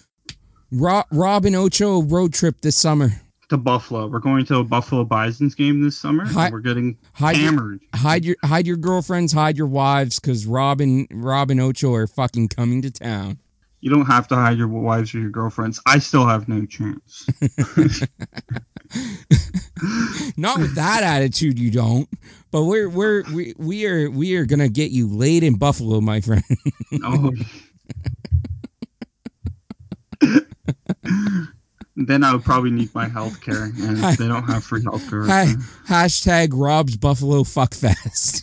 Rob, Rob and Ocho road trip this summer. To Buffalo. We're going to a Buffalo Bison's game this summer. and Hi- We're getting Hide your, hammered. hide your hide your girlfriends, hide your wives, because Robin Robin Ocho are fucking coming to town. You don't have to hide your wives or your girlfriends. I still have no chance. Not with that attitude, you don't. But we're we're we, we are we are gonna get you laid in Buffalo, my friend. oh. then I would probably need my health care, and they don't have free health care. Ha- hashtag Rob's Buffalo Fuckfest.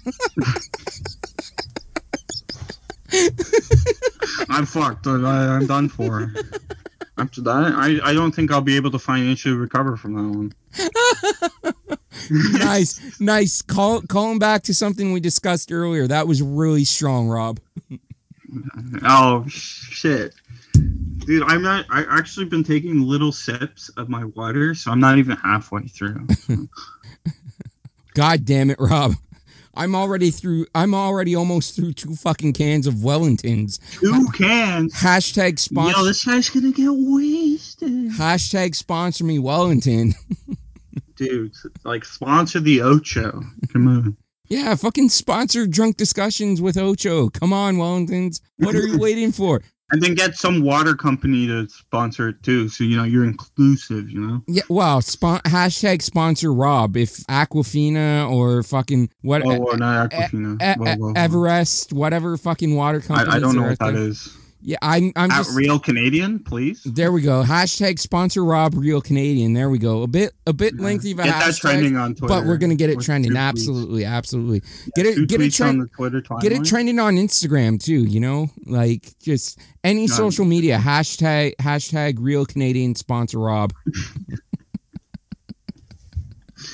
I'm fucked. I, I'm done for. After that, I, I don't think I'll be able to financially recover from that one. nice, nice. Call calling back to something we discussed earlier. That was really strong, Rob. Oh shit, dude! I'm not. I actually been taking little sips of my water, so I'm not even halfway through. God damn it, Rob. I'm already through. I'm already almost through two fucking cans of Wellingtons. Two cans. Hashtag sponsor. Yo, this guy's gonna get wasted, hashtag sponsor me Wellington. dude. Like sponsor the Ocho. Come on. Yeah, fucking sponsor drunk discussions with Ocho. Come on, Wellingtons. What are you waiting for? And then get some water company to sponsor it too, so you know you're inclusive. You know. Yeah, well, spon- hashtag sponsor Rob. If Aquafina or fucking what Oh, well, not Aquafina. E- E- whoa, whoa. Everest, whatever fucking water company. I, I don't know what that is. Yeah, I'm. I'm At just. Real Canadian, please. There we go. Hashtag sponsor Rob Real Canadian. There we go. A bit a bit lengthy of a Get that trending on Twitter. but we're gonna get it trending. Absolutely, absolutely. Get it get it tweets on trend, the Twitter get it trending on Instagram too. You know, like just any Done. social media hashtag hashtag Real Canadian sponsor Rob.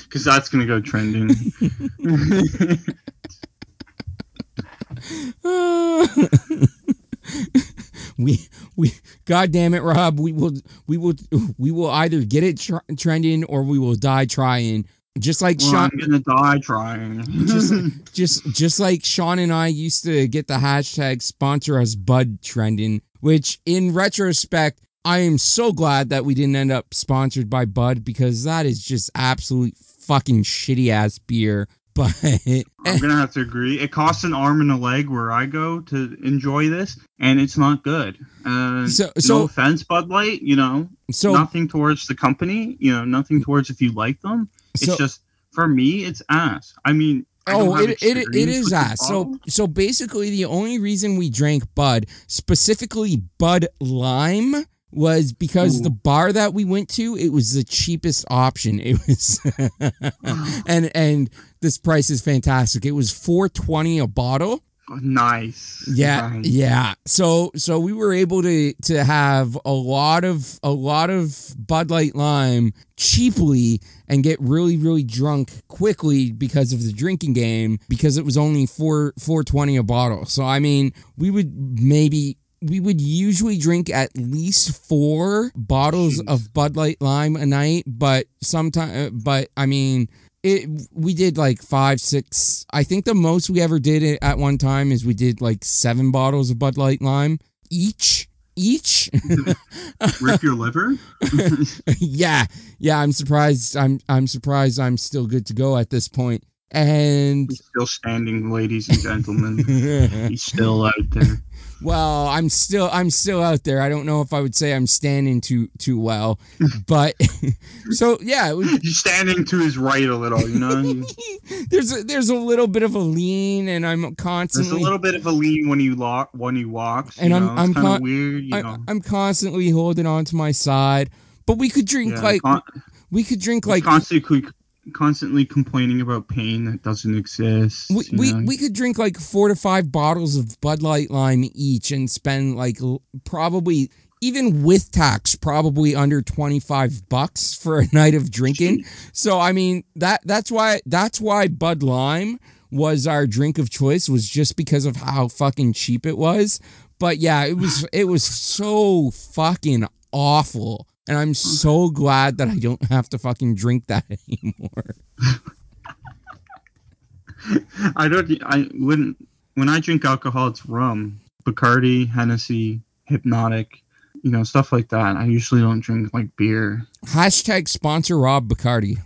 because that's gonna go trending. we we god damn it rob we will we will we will either get it tr- trending or we will die trying just like well, sean I'm gonna die trying. just, just just like sean and i used to get the hashtag sponsor us bud trending which in retrospect i am so glad that we didn't end up sponsored by bud because that is just absolute fucking shitty ass beer but I'm gonna have to agree. It costs an arm and a leg where I go to enjoy this, and it's not good. Uh, So- so- no offense, Bud Light. You know, so nothing towards the company. You know, nothing towards if you like them. It's so just For me, it's ass. I mean, Oh, it, it, it is this So so basically, the only reason we drank Bud, specifically Bud Lime, was because Ooh. the bar that we went to, it was the cheapest option. It was, and and this price is fantastic. It was four twenty a bottle. Oh, nice. Yeah, Nice. yeah. So so we were able to to have a lot of a lot of Bud Light Lime cheaply and get really really drunk quickly because of the drinking game because it was only four four twenty a bottle. So I mean, we would maybe we would usually drink at least four bottles Jeez. of Bud Light Lime a night, but sometimes but I mean it we did like five six i think the most we ever did it at one time is we did like seven bottles of bud light lime each each Rip your liver. yeah yeah i'm surprised i'm i'm surprised i'm still good to go at this point. point and He's still standing, ladies and gentlemen. He's still out there. Well i'm still i'm still out there i don't know if i would say i'm standing too too well but so yeah was, He's standing to his right a little, you know. there's a, there's a little bit of a lean and i'm constantly There's a little bit of a lean when you lock when he walks. And you I'm- know, I'm con- weird, you I, know. I'm constantly holding on to my side, but we could drink Yeah, like con- we could drink like like constantly constantly complaining about pain that doesn't exist. we, we, we could drink like four to five bottles of Bud Light Lime each and spend like probably even with tax probably under 25 bucks for a night of drinking. So I mean that that's why that's why Bud Lime was our drink of choice was just because of how fucking cheap it was. But yeah, it was it was so fucking awful. And I'm mm-hmm. so glad that I don't have to fucking drink that anymore. I don't. I wouldn't. When I drink alcohol, it's rum, Bacardi, Hennessy, Hpnotiq, you know, stuff like that. I usually don't drink like beer. Hashtag sponsor Rob Bacardi.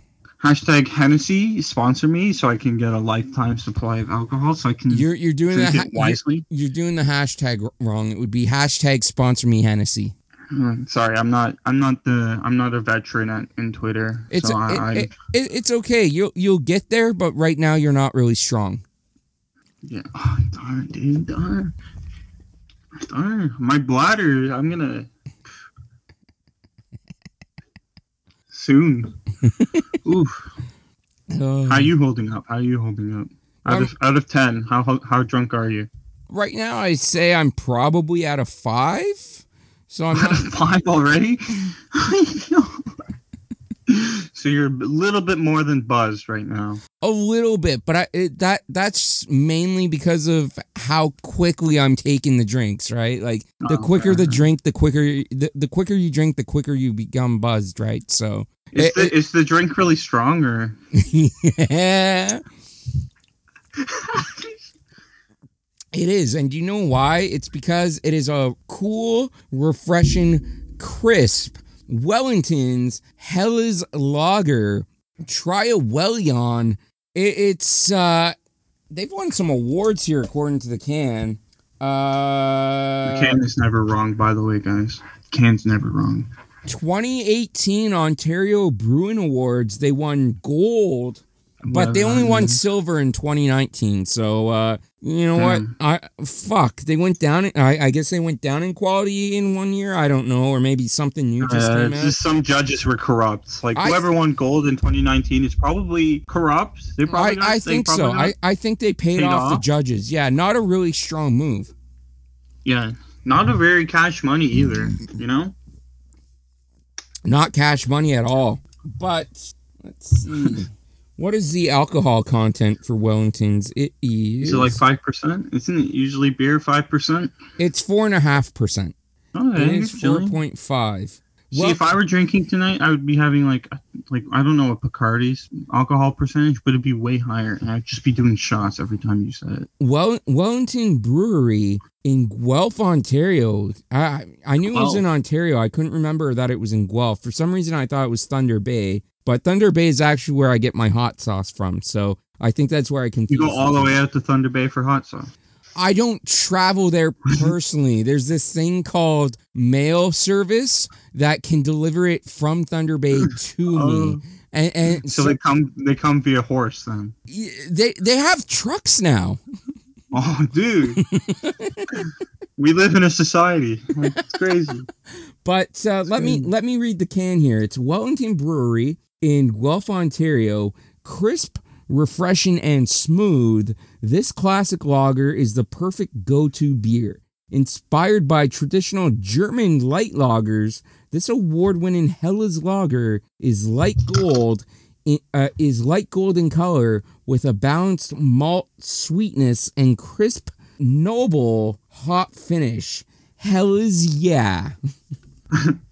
Hashtag Hennessy sponsor me so I can get a lifetime supply of alcohol so I can You're you're doing it ha- you're, wisely. you're doing the hashtag wrong. It would be hashtag sponsor me Hennessy. Mm, Sorry, I'm not. I'm not the. I'm not a veteran at, in Twitter. It's so I, it- I, it- it- it's okay. You'll you'll get there, but right now you're not really strong. yeah. Oh, darn, dude, darn, darn. My bladder. I'm gonna soon. Oof. Uh, How are you holding up? How are you holding up? Out Um, of out of ten, how how, how drunk are you? right now, I say I'm probably at a five. So I'm Out not, of five already. so you're a little bit more than buzzed right now. a little bit, but I it, that that's mainly because of how quickly I'm taking the drinks. Right, like the Oh, quicker the drink, the quicker the, the quicker you drink, the quicker you become buzzed. Right, so Is It- the it- is the drink really strong or? yeah. It is. And do you know why? It's because it is a cool, refreshing, crisp Wellington's Helles Lager. Try a Wellion. It, it's, uh, they've won some awards here according to the can. Uh, the Can is never wrong, by the way, guys. The Can's never wrong. 2018 Ontario Brewing Awards, they won gold but they only won silver in 2019 so uh you know what Hmm. i fuck they went down I, I guess they went down in quality in one year i don't know or maybe something new just Uh, came out just some judges were corrupt. Like I- whoever won gold in 2019 is probably corrupt. They probably I, got- I think so. I, I think they paid, paid off, the judges. Yeah, not a really strong move. yeah, not a very cash money either. You know. Not cash money at all. But let's see. what is the alcohol content for Wellingtons? It is Is it like five percent? Isn't it usually beer five percent? it's four and a half percent. Oh, It it's four point five. See, if I were drinking tonight, I would be having like, like I don't know what Bacardi's alcohol percentage, but it'd be way higher, and I'd just be doing shots every time you said it. Well, Wellington Brewery in Guelph, Ontario. I I knew it was in Ontario. I couldn't remember that it was in Guelph. For some reason, I thought it was Thunder Bay. But Thunder Bay is actually where I get my hot sauce from. So I think that's where I can. You go all the way out to Thunder Bay for hot sauce. I don't travel there personally. There's this thing called mail service that can deliver it from Thunder Bay to me. Oh. And, and So they come they come via horse then. they they have trucks now. Oh, dude. we live in a society. It's crazy. But uh, let me let me read the can here. It's Wellington Brewery in Guelph, Ontario. Crisp, refreshing, and smooth. This classic lager is the perfect go-to beer. Inspired by traditional German light lagers, this award-winning Helles lager is light gold. Uh, is light gold in color with a balanced malt sweetness and crisp, noble hop finish. Helles, yeah.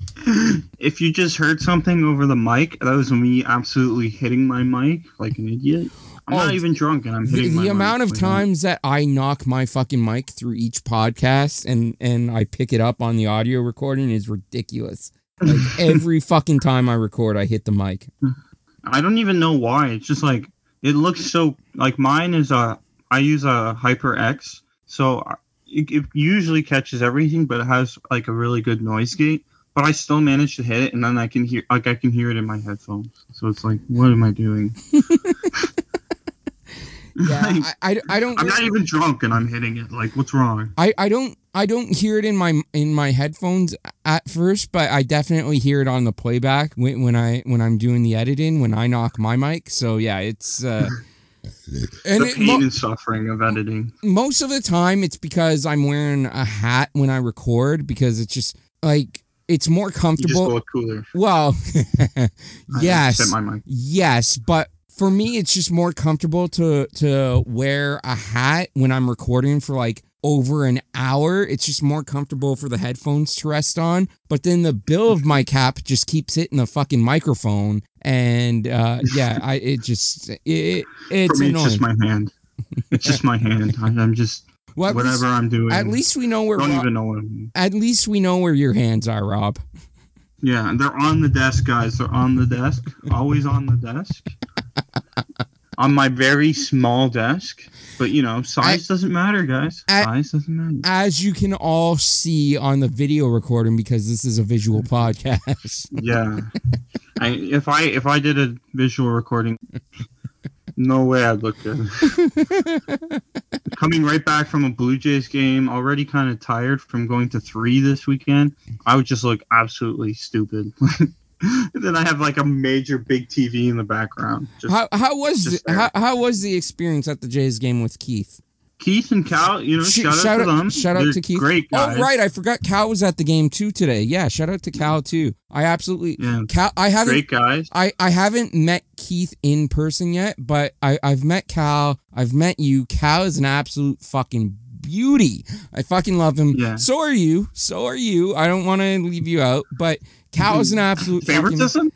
If you just heard something over the mic, that was me absolutely hitting my mic like an idiot. I'm Oh, not even drunk and I'm the, hitting my the amount of like times that I knock my fucking mic through each podcast and and I pick it up on the audio recording is ridiculous. Like every fucking time I record, I hit the mic. I don't even know why. It's just like it looks so like mine is a I use a HyperX, so it, it usually catches everything, but it has like a really good noise gate. But I still manage to hit it, and then I can hear like I can hear it in my headphones. So it's like, what am I doing? Yeah, Like, I, I, I don't I'm not even drunk, and I'm hitting it. Like, what's wrong? I, I don't I don't hear it in my in my headphones at first, but I definitely hear it on the playback when, when I when I'm doing the editing when I knock my mic. So yeah, it's uh, and the it, pain mo- and suffering of editing. most of the time it's because I'm wearing a hat when I record because it's just like it's more comfortable. cooler. Well, yes, yes, but for me, it's just more comfortable to to wear a hat when I'm recording for like over an hour. It's just more comfortable for the headphones to rest on. But then the bill of my cap just keeps hitting the fucking microphone, and uh, yeah, I it just it, it it's me, it's just my hand. It's just my hand. I'm just well, whatever least, I'm doing. at least we know where don't Rob- even know what at least we know where your hands are, Rob. Yeah, they're on the desk, guys. They're on the desk. Always on the desk. on my very small desk. But you know, size doesn't matter, guys. I- size doesn't matter. As you can all see on the video recording, because this is a visual podcast. Yeah. I, if I if I did a visual recording, no way I'd look good. Coming right back from a Blue Jays game, already kind of tired from going to three this weekend, I would just look absolutely stupid. then I have like a major big TV in the background. Just how how was the, how, how was the experience at the Jays game with Keith? Keith and Cal, you know, Sh- shout, shout out to them. shout out They're to Keith. Great oh, guys. Oh right, I forgot Cal was at the game too today. Yeah, shout out to Cal too. I absolutely Yeah, Cal. I haven't great guys. I, I haven't met Keith in person yet, but I, I've met Cal. I've met you. Cal is an absolute fucking beauty. I fucking love him. Yeah. So are you. So are you. I don't want to leave you out, but Cal is an mm-hmm. absolute fucking, Favoritism?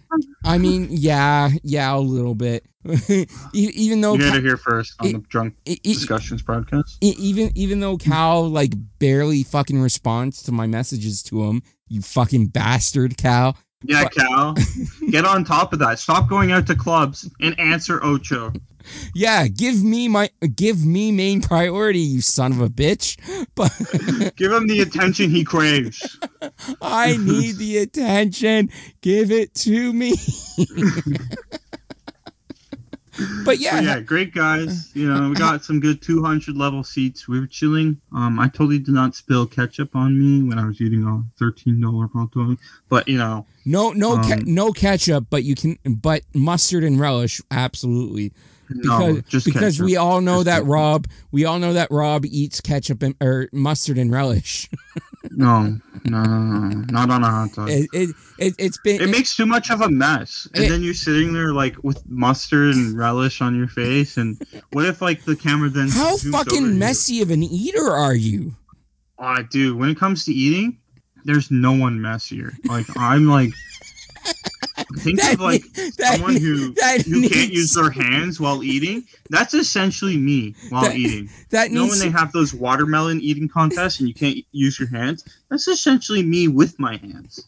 I mean, yeah, yeah, a little bit. Even though You heard Cal, it here first on it- the Drunk e- e- Discussions broadcast. even even though Cal like barely fucking responds to my messages to him, you fucking bastard, Cal. Yeah, But- Cal, get on top of that. Stop going out to clubs and answer Ocho. Yeah, give me my give me main priority, you son of a bitch. But Give him the attention he craves. I need the attention. Give it to me. But yeah, But yeah, great guys. You know, we got some good 200 level seats. We were chilling. Um, I totally did not spill ketchup on me when I was eating a $13 hot dog. But you know, no no ke- Um, no ketchup, but you can but mustard and relish absolutely. Because no, just because we all know Just that ketchup. Rob, we all know that Rob eats ketchup and or mustard and relish. No, no, no, no, not on a hot dog. It it, it it's been It makes too much of a mess, and It- then you're sitting there like with mustard and relish on your face. And what if like the camera then how fucking you? messy of an eater are you? Ah, dude, when it comes to eating, there's no one messier. Like I'm like, think That of like that someone who that who can't use their hands while eating. That's essentially me while That eating. That You know needs when they have those watermelon eating contests and you can't use your hands? That's essentially me with my hands.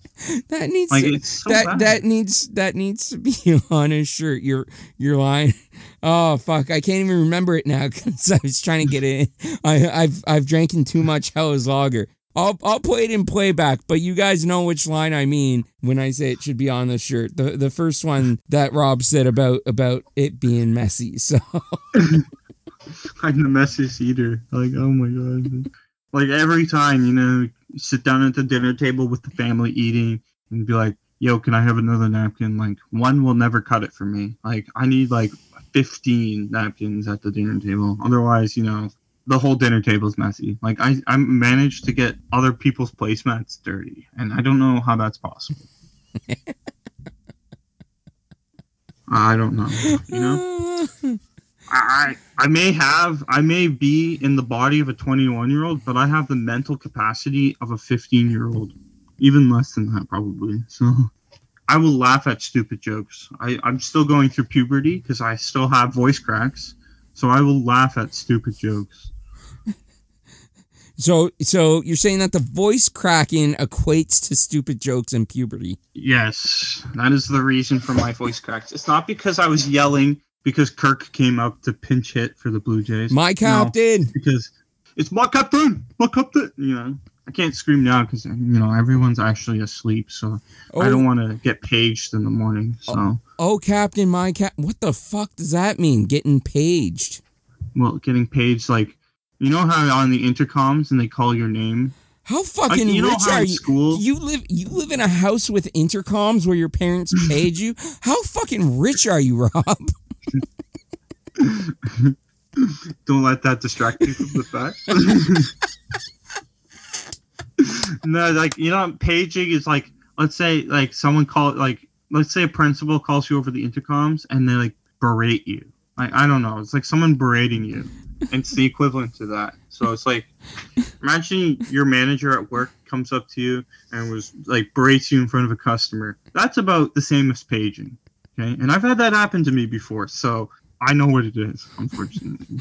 that needs Like to- so that bad. that needs that needs to be on his shirt. Your your line. Oh fuck! I can't even remember it now because I was trying to get it. In. I I've I've drinking too much Hell's Lager. I'll I'll play it in playback, but you guys know which line I mean when I say it should be on the shirt. The the first one that Rob said about about it being messy. So I'm the messiest eater. Like, oh my god. Like every time, you know, sit down at the dinner table with the family eating and be like, yo, can I have another napkin? Like one will never cut it for me. Like I need like 15 napkins at the dinner table. Otherwise, you know, the whole dinner table is messy. Like I, I managed to get other people's placemats dirty, and I don't know how that's possible. I don't know. You know, I I may have I may be in the body of a 21 year old, but I have the mental capacity of a 15 year old, even less than that probably. So. I will laugh at stupid jokes. I, I'm still going through puberty because I still have voice cracks. So I will laugh at stupid jokes. So so you're saying that the voice cracking equates to stupid jokes and puberty. Yes, that is the reason for my voice cracks. It's not because I was yelling because Kirk came up to pinch hit for the Blue Jays. My captain. No, because it's my captain, my captain. You know, I can't scream now because you know everyone's actually asleep, so Oh. I don't want to get paged in the morning. So, Oh, oh Captain, my cap. What the fuck does that mean? Getting paged? well, getting paged like you know how on the intercoms and they call your name. How fucking you rich are you? school- You live you live in a house with intercoms where your parents paid you. How fucking rich are you, Rob? Don't let that distract you from the fact. no, like you know, paging is like let's say like someone call like let's say a principal calls you over the intercoms and they like berate you. Like I don't know, it's like someone berating you. It's the equivalent to that. So it's like imagine your manager at work comes up to you and was like berates you in front of a customer. That's about the same as paging. Okay, and I've had that happen to me before, so I know what it is. Unfortunately.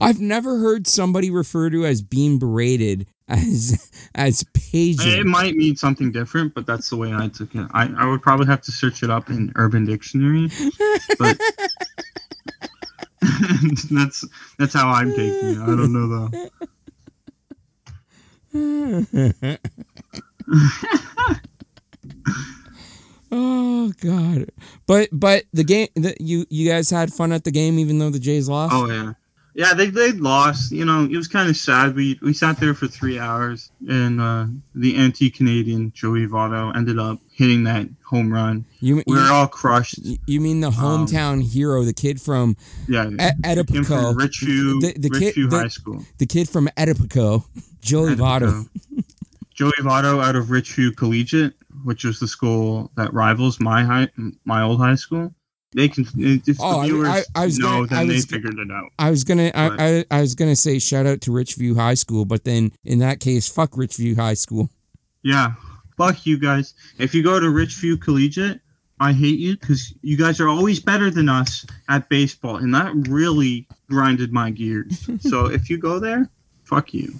I've never heard somebody refer to as being berated as as paging. It might mean something different, but that's the way I took it. I, I would probably have to search it up in Urban Dictionary, but that's that's how I'm taking it. I don't know though. oh god. But but the game the, you you guys had fun at the game even though the Jays lost. Oh yeah, yeah. They they lost. You know, it was kind of sad. We we sat there for three hours, and uh, the anti-Canadian Joey Votto ended up hitting that home run. you, We were you, all crushed. you mean the hometown hero, the kid from Yeah, from Etobicoke, Richview, The- the kid- Richview the- High School. the kid from Etobicoke, Joey Votto. Joey Votto out of Richview Collegiate, which was the school that rivals my high, my old high school. They can, if Oh, I- the viewers I- I was know, gonna- then I they figured it out. I was gonna, I, But- I, I was gonna say shout out to Richview High School, but then in that case, fuck Richview High School. Yeah, fuck you guys. If you go to Richview Collegiate, I hate you because you guys are always better than us at baseball, and that really grinded my gears. so if you go there, fuck you.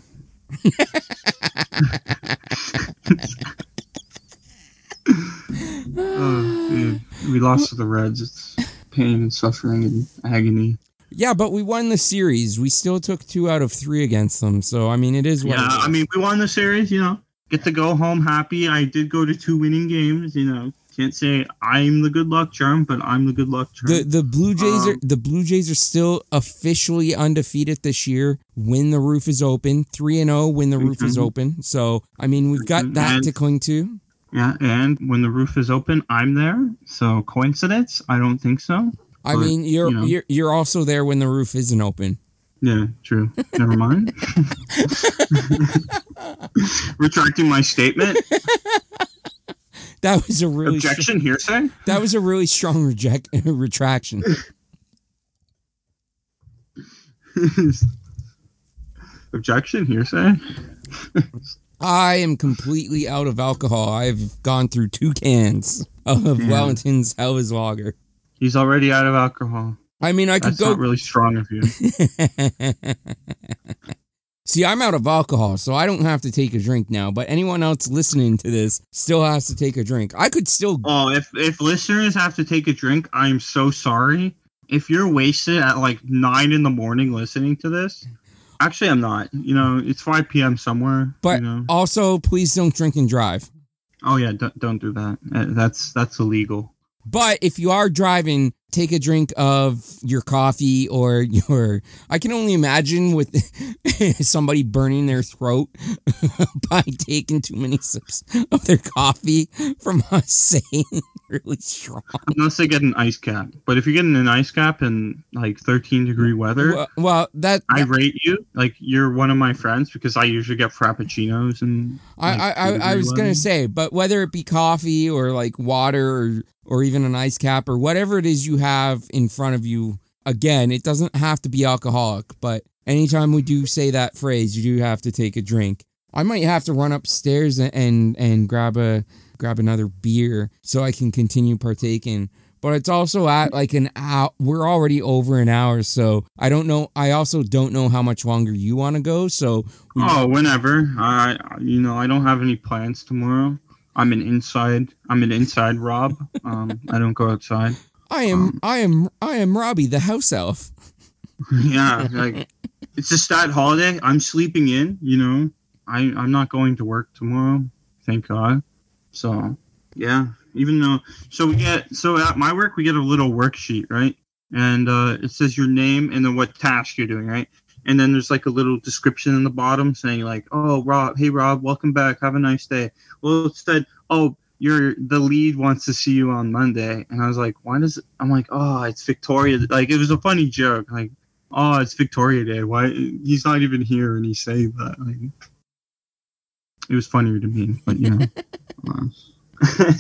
oh. We lost to the Reds. It's pain and suffering and agony. Yeah, but we won the series. We still took two out of three against them. So I mean, it is what. Yeah, it is. I mean, we won the series, you know. Get to go home happy. I did go to two winning games, you know. Can't say I'm the good luck charm, but I'm the good luck charm. the the Blue Jays are Um, the Blue Jays are still officially undefeated this year. When the roof is open, three and zero. When the roof is Mhm. open, so I mean we've got that And- to cling to. Yeah, and when the roof is open, I'm there. So coincidence? I don't think so. I But, mean you're you know. you're you're also there when the roof isn't open. Yeah, true. Never mind. Retracting my statement. That was a really str- Objection, hearsay. that was a really strong reject retraction. Objection, hearsay. I am completely out of alcohol. I've gone through two cans of Yeah. Wellington's Hell's Lager. He's already out of alcohol. I mean, I could That's go. not really strong of you. See, I'm out of alcohol, so I don't have to take a drink now. But anyone else listening to this still has to take a drink. I could still. Oh, if if listeners have to take a drink, I am so sorry. If you're wasted at like nine in the morning listening to this, Actually, I'm not. You know, it's 5 p.m. somewhere. But you know? also, please don't drink and drive. oh yeah, don't, don't do that. Uh, That's that's illegal. But if you are driving, take a drink of your coffee or your. I can only imagine with somebody burning their throat by taking too many sips of their coffee from us saying really strong. Unless they get an ice cap. But if you're getting an ice cap in like 13 degree weather, Well, well that I rate you like you're one of my friends because I usually get frappuccinos and. I, like, I, 2 I, I degree was gonna say, but whether it be coffee or like water or or even an ice cap or whatever it is you have in front of you, again, it doesn't have to be alcoholic. But anytime we do say that phrase, you do have to take a drink. I might have to run upstairs and and, and grab a grab another beer so I can continue partaking. But it's also at like an hour. We're already over an hour, so I don't know. I also don't know how much longer you want to go. So we Oh, whenever. I, you know, I don't have any plans tomorrow. I'm an inside. I'm an inside Rob. Um, I don't go outside. I am I am I am Robbie the house elf. yeah, like it's a stat holiday. I'm sleeping in. You know, I I'm not going to work tomorrow. Thank God. So yeah, even though so we get so at my work we get a little worksheet right, and uh, it says your name and then what task you're doing right. And then there's like a little description in the bottom saying like, "Oh, Rob, hey Rob, welcome back. Have a nice day." Well, it said, "Oh, you're the lead wants to see you on Monday," and I was like, "Why does?" It? I'm like, "Oh, it's Victoria." Like it was a funny joke. Like, "Oh, it's Victoria Day. Why he's not even here?" And he's saying that. Like, it was funnier to me, but you know.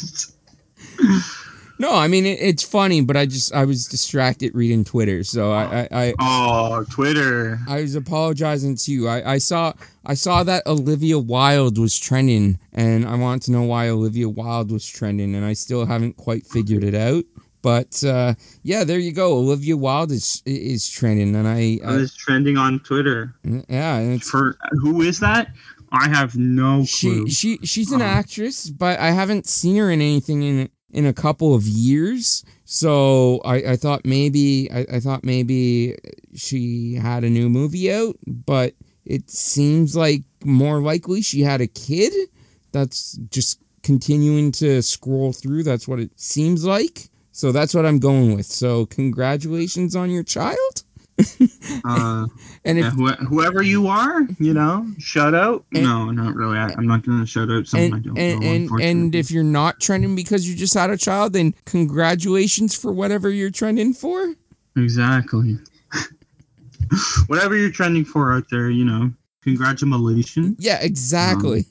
No, I mean it, it's funny, but I just I was distracted reading Twitter, so I I, I oh, Twitter. I was apologizing to you. I, I saw I saw that Olivia Wilde was trending, and I want to know why Olivia Wilde was trending, and I still haven't quite figured it out. But uh, yeah, there you go. Olivia Wilde is is trending, and I, I was trending on Twitter. yeah, and it's For who is that? I have no clue. she she she's an Um, actress, but I haven't seen her in anything in in a couple of years. So I, I thought maybe I, I thought maybe she had a new movie out, but it seems like more likely she had a kid. That's just continuing to scroll through. That's what it seems like. So that's what I'm going with. So congratulations on your child. uh, And if yeah, wh- whoever you are, you know, shout out. And- no, not really. I, I'm not going to shout out someone I and don't and know. and, and if you're not trending because you just had a child, then congratulations for whatever you're trending for. exactly, whatever you're trending for out there, you know, congratulations. Yeah, exactly.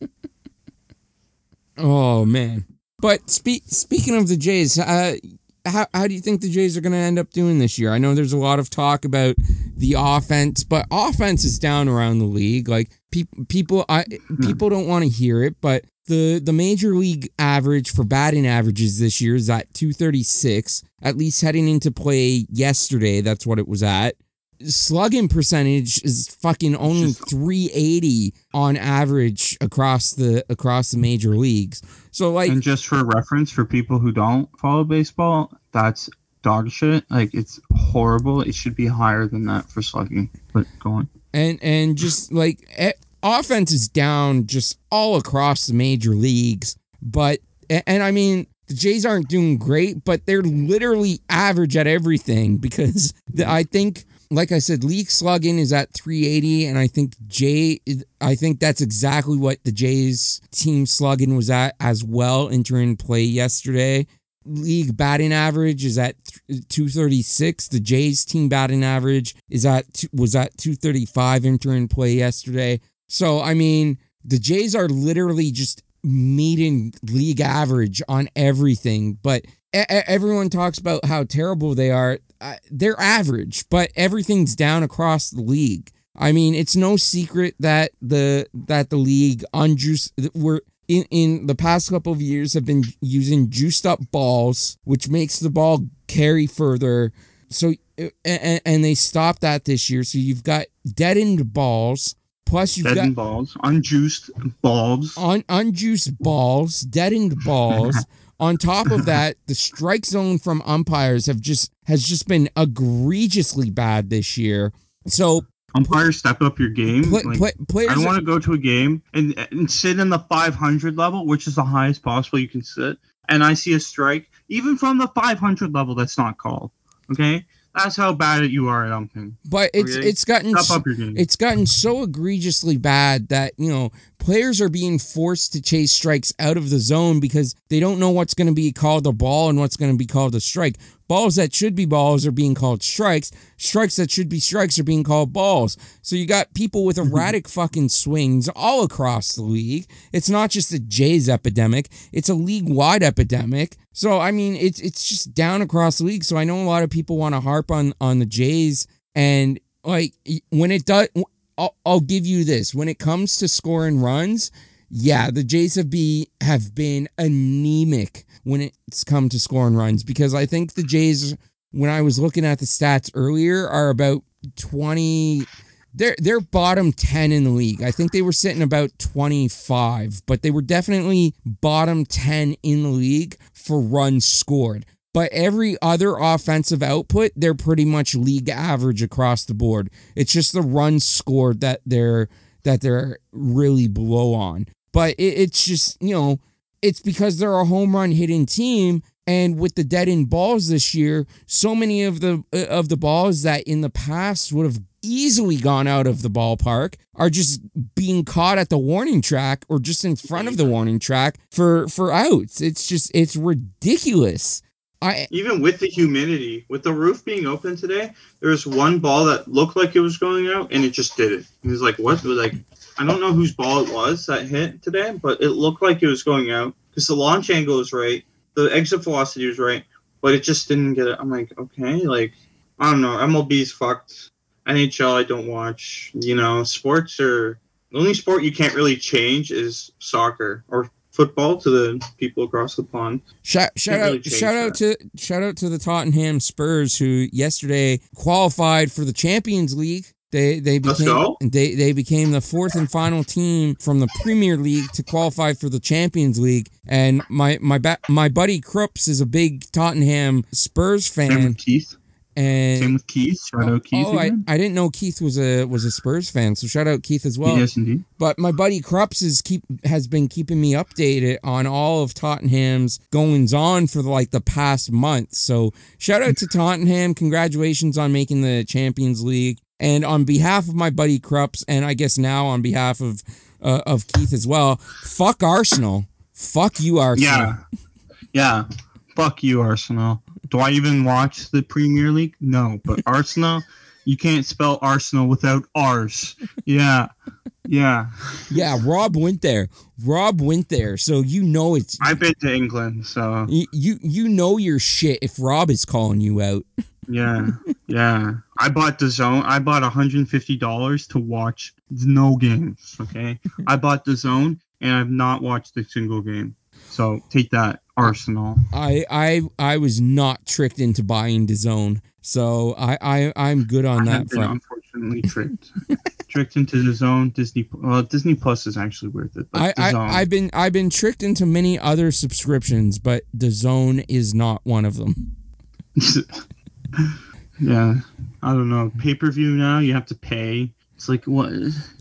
oh man. But speak speaking of the Jays, uh, how how do you think the Jays are going to end up doing this year? I know there's a lot of talk about the offense, but offense is down around the league. Like people people I people don't want to hear it, but the the major league average for batting averages this year is at 236. At least heading into play yesterday, that's what it was at. Slugging percentage is fucking only Just- 380 on average across the across the major leagues. So like and just for reference, for people who don't follow baseball, that's dog shit. Like it's horrible. It should be higher than that for slugging. But go on. and and just like offense is down just all across the major leagues but and i mean the jays aren't doing great but they're literally average at everything because the, i think like i said league slugging is at 380 and i think jay i think that's exactly what the jays team slugging was at as well entering play yesterday league batting average is at 236. The Jays team batting average is at was at 235 entering play yesterday. So I mean, the Jays are literally just meeting league average on everything. But everyone talks about how terrible they are. They're average, but everything's down across the league. I mean, it's no secret that the that the league unjuiced we're in, in the past couple of years have been using juiced up balls, which makes the ball carry further. So and, and they stopped that this year. So you've got deadened balls, plus you've Deadened got balls, unjuiced balls. un, unjuiced balls, deadened balls. On top of that, the strike zone from umpires have just has just been egregiously bad this year. So Umpires, step up your game. Pla- like, I players, don't want to go to a game and, and sit in the 500 level, which is the highest possible you can sit, and I see a strike, even from the 500 level, that's not called. Okay, that's how bad you are at umping. but it's okay. it's gotten up your game. it's gotten so egregiously bad that you know players are being forced to chase strikes out of the zone because they don't know what's going to be called a ball and what's going to be called a strike. Balls that should be balls are being called strikes. Strikes that should be strikes are being called balls. So you got people with erratic fucking swings all across the league. It's not just a jays epidemic it's a league wide epidemic. So i mean it's it's just down across the league. So i know a lot of people want to harp on on the jays and like when it does I'll, I'll give you this. When it comes to scoring runs yeah the jays have be have been anemic when it's come to scoring runs because i think the jays when i was looking at the stats earlier are about 20 they're they're bottom 10 in the league. I think they were sitting about 25 but they were definitely bottom 10 in the league for runs scored but every other offensive output, they're pretty much league average across the board. It's just the runs scored that they're that they're really below on. But it, it's just you know, it's because they're a home run hitting team, and with the deadened balls this year, so many of the uh, of the balls that in the past would have easily gone out of the ballpark are just being caught at the warning track or just in front of the warning track for for outs. It's just it's ridiculous. I Even with the humidity, with the roof being open today, there was one ball that looked like it was going out, and it just didn't. It was like, what? Was like, I don't know whose ball it was that hit today, but it looked like it was going out because the launch angle is right, the exit velocity was right, but it just didn't get it. I'm like, okay, like I don't know. MLB's fucked. NHL, I don't watch. You know, sports are the only sport you can't really change is soccer or football to the people across the pond. Shout, shout really out shout out to shout out to the Tottenham Spurs who yesterday qualified for the Champions League. They they Let's became go. they they became the fourth and final team from the Premier League to qualify for the Champions League. And my my ba- my buddy Krups is a big Tottenham Spurs fan with Keith. And Same with Keith. Shout out Keith oh, I, again. I didn't know Keith was a was a Spurs fan, so shout out Keith as well. yes, indeed. But my buddy Krups is keep has been keeping me updated on all of Tottenham's goings on for like the past month. So shout out to Tottenham, congratulations on making the Champions League. And on behalf of my buddy Krups, and I guess now on behalf of uh, of Keith as well, fuck Arsenal. Fuck you, Arsenal. Yeah. Yeah. Fuck you, Arsenal. Do I even watch the Premier League? No. But Arsenal, you can't spell Arsenal without R's. Yeah. Yeah. Yeah, Rob went there. Rob went there, so you know it's I've been to England, so you you, you know your shit if Rob is calling you out. yeah. Yeah. I bought DAZN. I bought $150 to watch no games. Okay. I bought DAZN and I've not watched a single game. So take that, Arsenal. I I I was not tricked into buying DAZN, so I I I'm good on I that been unfortunately tricked. tricked into DAZN. Disney well, Disney Plus is actually worth it. But I, I I've been I've been tricked into many other subscriptions, but DAZN is not one of them. yeah, I don't know. Pay per view now you have to pay. It's like what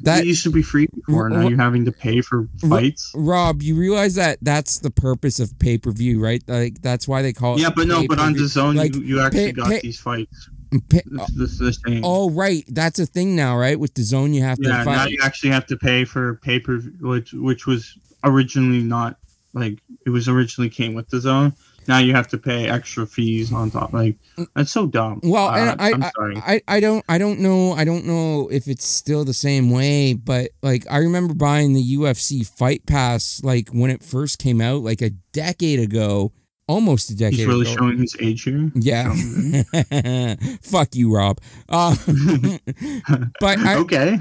That- used to be free before. Now you're having to pay for fights. Rob, you realize that that's the purpose of pay per view, right? Like that's why they call it. Yeah, but no, but on DAZN Like, you, you actually pay- got pay- these fights. Pay- This, this, this thing. oh right, that's a thing now, right? With DAZN, you have to yeah, now you actually have to pay for pay per view, which which was originally not like it was originally came with DAZN. Now you have to pay extra fees on top. Like that's so dumb. Well, Uh, I, I'm sorry. I, I don't, I don't know, I don't know if it's still the same way, but like I remember buying the UFC Fight Pass like when it first came out, like a decade ago, almost a decade He's really ago. showing his age here. yeah, fuck you, Rob. Uh, but I, okay.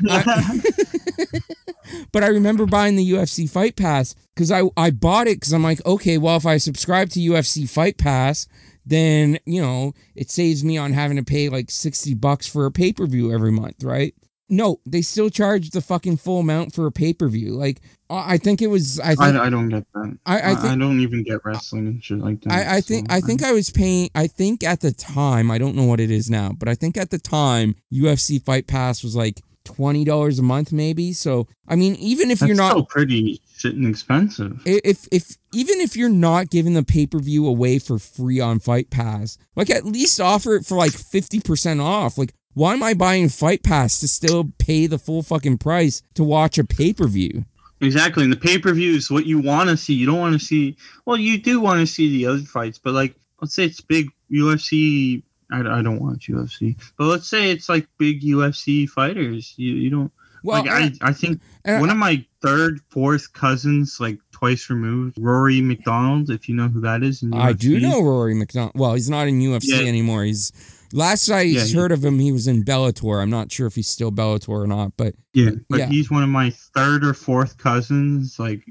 But I remember buying the UFC Fight Pass because I I bought it because I'm like, okay, well if I subscribe to UFC Fight Pass, then you know it saves me on having to pay like sixty bucks for a pay per view every month, right? no, they still charge the fucking full amount for a pay per view. Like I I think it was. I think I, I don't get that. I- I I, don't even get wrestling and shit like that. I, I think so I think I was paying. I think at the time, I don't know what it is now, but I think at the time, UFC Fight Pass was like twenty dollars a month, maybe. So I mean, even if that's you're not, still pretty shit and expensive. if if even if you're not giving the pay per view away for free on Fight Pass, like at least offer it for like fifty percent off. Like, why am I buying Fight Pass to still pay the full fucking price to watch a pay per view? Exactly, and the pay per view is what you want to see. You don't want to see. Well, you do want to see the other fights, but like, let's say it's big UFC. I, I don't watch UFC, but let's say it's like big UFC fighters. You you don't. Well, like I I think one of my third, fourth cousins, like twice removed, Rory MacDonald, if you know who that is. in I do know Rory MacDonald. Well, he's not in UFC Yeah. anymore. He's last I Yeah, he- heard of him, he was in Bellator. I'm not sure if he's still Bellator or not, but Yeah, but Yeah. he's one of my third or fourth cousins, like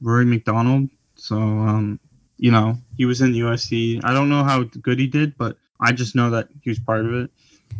Rory MacDonald. So, um, you know, he was in USC. I don't know how good he did, but I just know that he was part of it.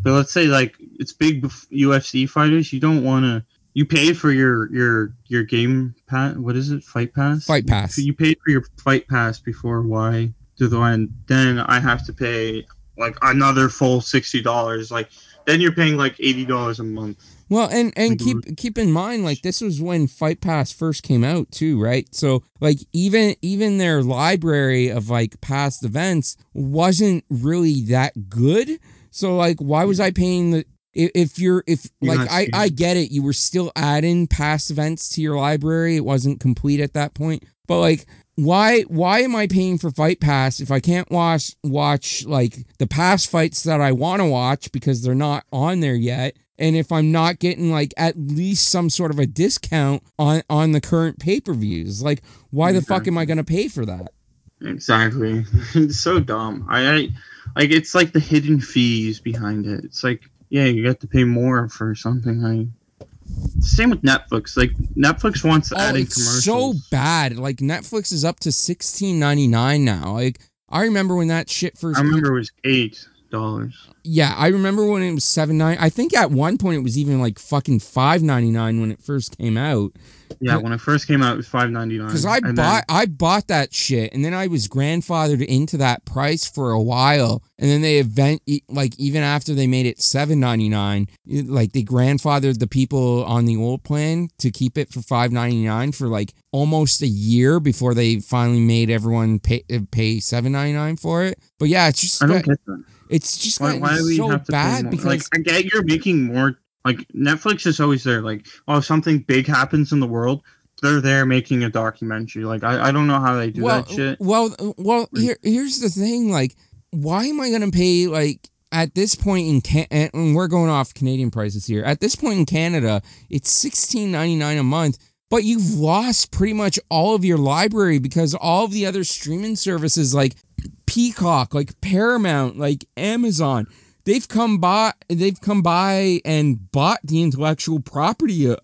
But let's say like it's big UFC fighters. You don't want to. You pay for your your your game pass. What is it? Fight pass. Fight Pass. You pay for your fight pass before why to the end. Then I have to pay like another full sixty dollars. Like then you're paying like eighty dollars a month. Well, and and keep keep in mind, like this was when Fight Pass first came out too, right? So like even even their library of like past events wasn't really that good. So like, why was I paying the? If, you're if You're like I I get it, you were still adding past events to your library. It wasn't complete at that point, but like. Why why am I paying for Fight Pass if I can't watch watch like the past fights that I want to watch because they're not on there yet and if I'm not getting like at least some sort of a discount on on the current pay-per-views like why the fuck am I going to pay for that Exactly. it's so dumb. I, I like it's like the hidden fees behind it. It's like yeah, you got to pay more for something. I same with Netflix. Like Netflix wants to oh add in it's so bad like Netflix is up to 16.99 now like I remember when that shit first I remember it was eight dollars. Yeah, I remember when it was seven nine. I think at one point it was even like fucking five ninety nine when it first came out. Yeah, when it first came out, it was five ninety nine. Because I bought I bought that shit, and then I was grandfathered into that price for a while, and then they event like even after they made it seven ninety nine, like they grandfathered the people on the old plan to keep it for five ninety nine for like almost a year before they finally made everyone pay pay seven ninety nine for it. But yeah, it's just I don't got- get that. It's just Why, why do we so have to bad because like I get you're making more. Like Netflix is always there. Like oh, if something big happens in the world, they're there making a documentary. Like I, I don't know how they do well, that shit. Well, well, here, here's the thing. Like, why am I gonna pay like at this point in Can- and we're going off Canadian prices here. At this point in Canada, it's sixteen ninety nine a month. But you've lost pretty much all of your library because all of the other streaming services like Peacock, like Paramount, like Amazon, they've come by they've come by and bought the intellectual property. uh,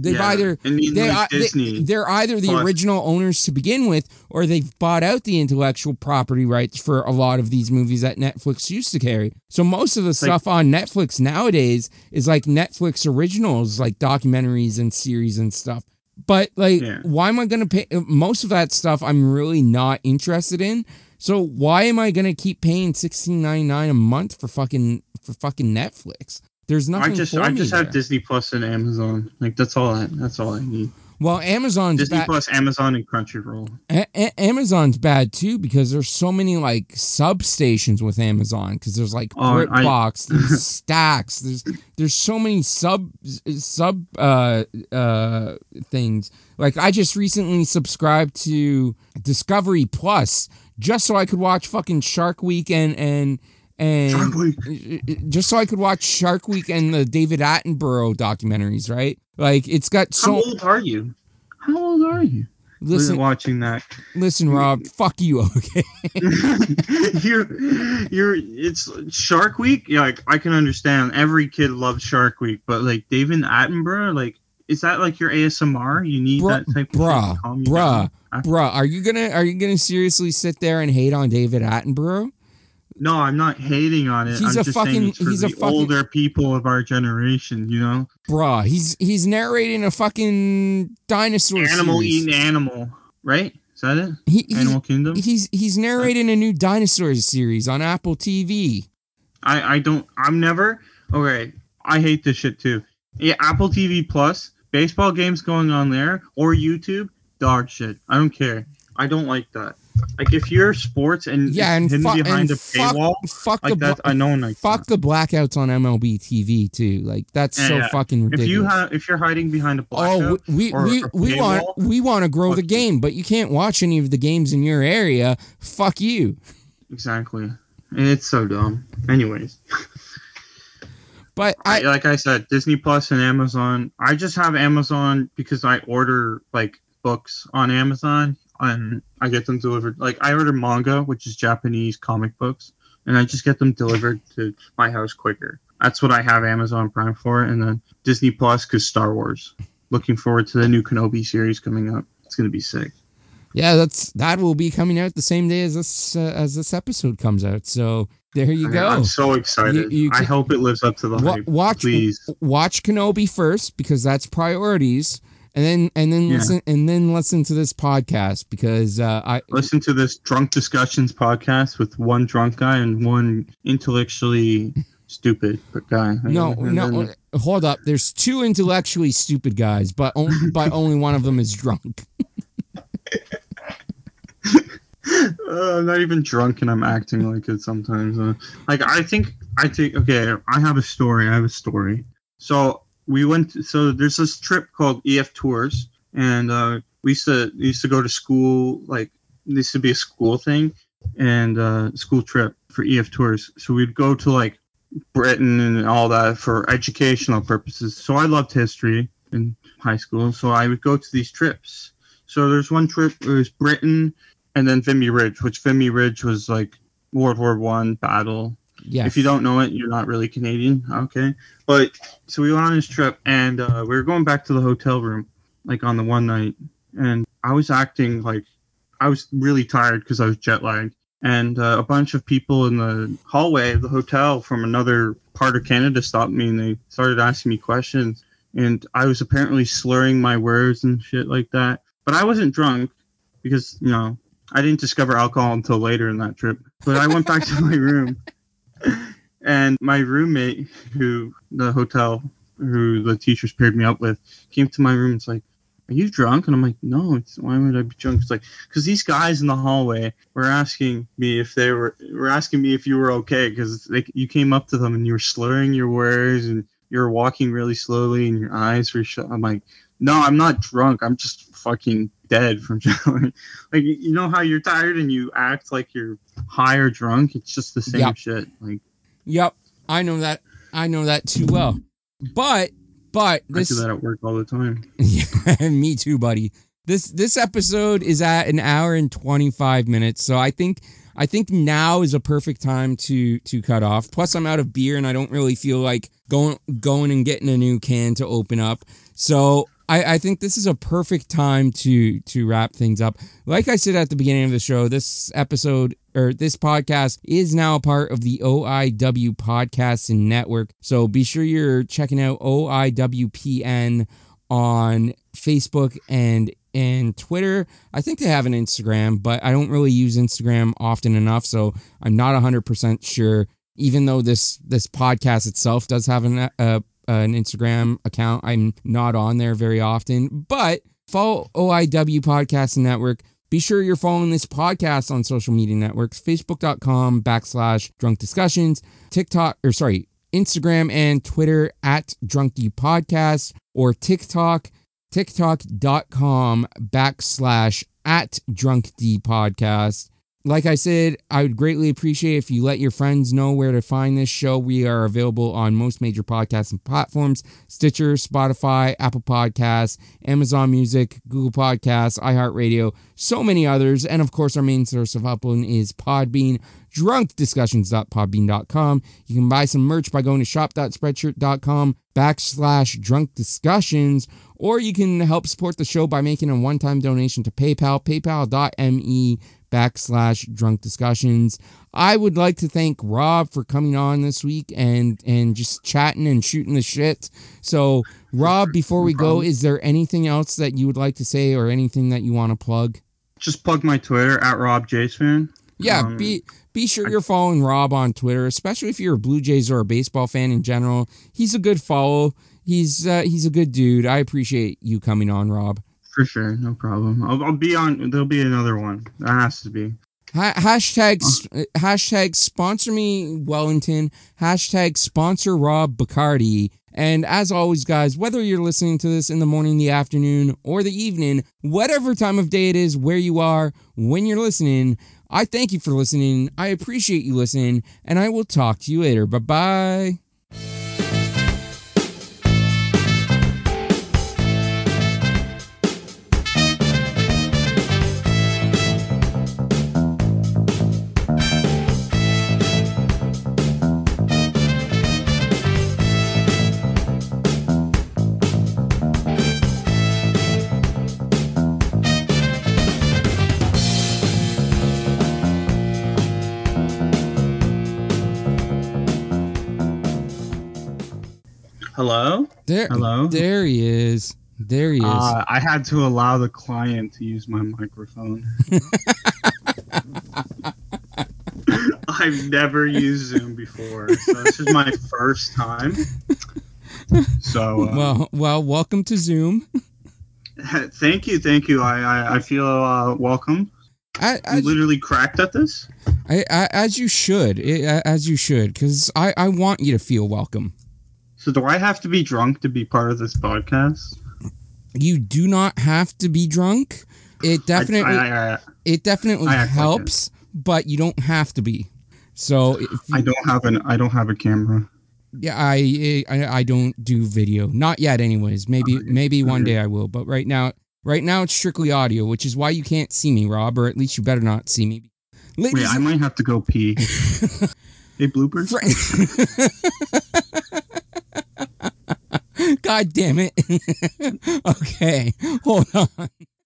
They've Yeah, either and even they, like they- they're either the Plus- original owners to begin with, or they've bought out the intellectual property rights for a lot of these movies that Netflix used to carry. So most of the stuff on Netflix nowadays is like Netflix originals, like documentaries and series and stuff. But like, Yeah. why am I gonna pay? Most of that stuff I'm really not interested in. So why am I gonna keep paying sixteen ninety nine a month for fucking for fucking Netflix? There's nothing I just I just there. have Disney Plus and Amazon. Like that's all I that's all I need. Well, Amazon's Disney back. Plus, Amazon, and Crunchyroll. A- A- Amazon's bad too because there's so many like substations with Amazon because there's like Oh, I- BritBox, there's Stacks, there's there's so many sub sub uh uh things. Like I just recently subscribed to Discovery Plus just so I could watch fucking Shark Week and and and Shark Week. just so I could watch Shark Week and the David Attenborough documentaries, right? Like it's got so. How old are you? How old are you? listen watching that. listen Rob, fuck you, okay? you're you're it's Shark Week. Yeah, like I can understand. Every kid loves Shark Week, but like David Attenborough, like is that like your ASMR? You need Bruh- that type of bruh, thing to calm you bruh, down? Bruh, are you gonna are you gonna seriously sit there and hate on David Attenborough? No, I'm not hating on it. He's I'm a just fucking- saying it's for he's a the fucking- older people of our generation. You know, bruh, he's he's narrating a fucking dinosaur animal series. eating animal, right? Is that it? He- Animal Kingdom. he's he's narrating a new dinosaur series on Apple TV. I I don't. I'm never. Okay, I hate this shit too. Yeah, Apple TV Plus, baseball games going on there, or YouTube, dog shit. I don't care. I don't like that. Like if you're sports and Yeah, and, hidden fu- behind and a fuck, paywall, fuck the like that, bla- I know like fuck that. the blackouts on MLB TV too. Like that's so Yeah. fucking ridiculous. If you have, if you're hiding behind a Oh, blackout, we we we, we want we want to grow fuck the game, but you can't watch any of the games in your area. Fuck you. exactly. It's so dumb. Anyways, But I like I said, Disney Plus and Amazon. I just have Amazon because I order like books on Amazon and I get them delivered. Like I order manga, which is Japanese comic books, and I just get them delivered to my house quicker. That's what I have Amazon Prime for, and then Disney Plus because Star Wars. Looking forward to the new Kenobi series coming up. It's gonna be sick. yeah, that's that will be coming out the same day as this uh, as this episode comes out. So there you go. I'm so excited. You- you I hope it lives up to the Wa- hype. watch please. watch Kenobi first because that's priorities, and then and then Yeah. listen and then listen to this podcast because uh, I listen to this drunk discussions podcast with one drunk guy and one intellectually stupid guy. no And no then- hold up. There's two intellectually stupid guys, but on, but only one of them is drunk. Uh, I'm not even drunk and I'm acting like it sometimes. Uh, like I think I think okay. I have a story. I have a story. So we went. To, so there's this trip called EF Tours, and uh, we used to we used to go to school. Like this used to be a school thing, and uh, school trip for EF Tours. So we'd go to like Britain and all that for educational purposes. So I loved history in high school, so I would go to these trips. So there's one trip. It was Britain and then Vimy Ridge, which Vimy Ridge was like World War One battle. Yeah. If you don't know it, you're not really Canadian, okay? But so we went on this trip, and uh, we were going back to the hotel room, like on the one night, and I was acting like I was really tired because I was jet lagged, and uh, a bunch of people in the hallway of the hotel from another part of Canada stopped me, and they started asking me questions, and I was apparently slurring my words and shit like that, but I wasn't drunk because you know I didn't discover alcohol until later in that trip. But I went back to my room, and my roommate, who the hotel, who the teachers paired me up with, came to my room. It's like, "Are you drunk?" And I'm like, "No. It's, why would I be drunk?" It's like, because these guys in the hallway were asking me if they were were asking me if you were okay because you came up to them and you were slurring your words and you were walking really slowly and your eyes were shut. I'm like, "No, I'm not drunk. I'm just fucking dead from like you you know how you're tired and you act like you're high or drunk it's just the same Yep. shit like Yep. I know that. I know that too well. But but this, i do that at work all the time Yeah, me too, buddy. This this episode is at an hour and 25 minutes. So I think I think now is a perfect time to to cut off. Plus I'm out of beer and I don't really feel like going going and getting a new can to open up. So I, I think this is a perfect time to to wrap things up. Like I said at the beginning of the show, this episode or this podcast is now a part of the OIW Podcast and Network. So be sure you're checking out OIWPN on Facebook and and Twitter. I think they have an Instagram, but I don't really use Instagram often enough, so I'm not 100% sure even though this this podcast itself does have an uh, an Instagram account, I'm not on there very often, but follow OIW Podcasting Network. Be sure you're following this podcast on social media networks, facebook.com backslash drunk discussions, TikTok, or sorry, Instagram and Twitter at Drunk D Podcast or TikTok, tiktok.com backslash at Drunk D Podcast. Like I said, I would greatly appreciate if you let your friends know where to find this show. We are available on most major podcasting platforms Stitcher, Spotify, Apple Podcasts, Amazon Music, Google Podcasts, iHeartRadio, so many others. And of course, our main source of upload is Podbean. drunkdiscussions.podbean.com. You can buy some merch by going to shop.spreadshirt.com backslash drunk discussions, or you can help support the show by making a one-time donation to PayPal, paypal.me backslash drunk discussions. I would like to thank Rob for coming on this week and and just chatting and shooting the shit. So Rob, before we go, is there anything else that you would like to say or anything that you want to plug? Just plug my Twitter at Rob Jays fan. Yeah, Um, be be sure you're following Rob on Twitter, especially if you're a Blue Jays or a baseball fan in general. He's a good follow. He's uh, he's a good dude. I appreciate you coming on, Rob. For sure, no problem. I'll, I'll be on. There'll be another one. That has to be. Ha- hashtag hashtag sponsor me Wellington. Hashtag sponsor Rob Bacardi. And as always, guys, whether you're listening to this in the morning, the afternoon, or the evening, whatever time of day it is, where you are, when you're listening, I thank you for listening. I appreciate you listening, and I will talk to you later. Bye bye. Hello. There, Hello? there he is. There he is. Uh, I had to allow the client to use my microphone. I've never used Zoom before, so this is my first time. So, uh, well, well, welcome to Zoom. thank you, thank you. I I, I feel uh, welcome. I, I'm literally cracked at this. I, I, as you should, I- as you should, because I, I want you to feel welcome. So, do I have to be drunk to be part of this podcast? You do not have to be drunk. It definitely, I, I, I, it definitely act like helps, but you don't have to be. So, if you, I don't have an I don't have a camera. yeah, I, I, I don't do video, not yet. Anyways, maybe, maybe one day I will, but right now, right now it's strictly audio, which is why you can't see me, Rob, or at least you better not see me. Wait, Ladies I might have to go pee. hey, bloopers. God damn it. okay, hold on.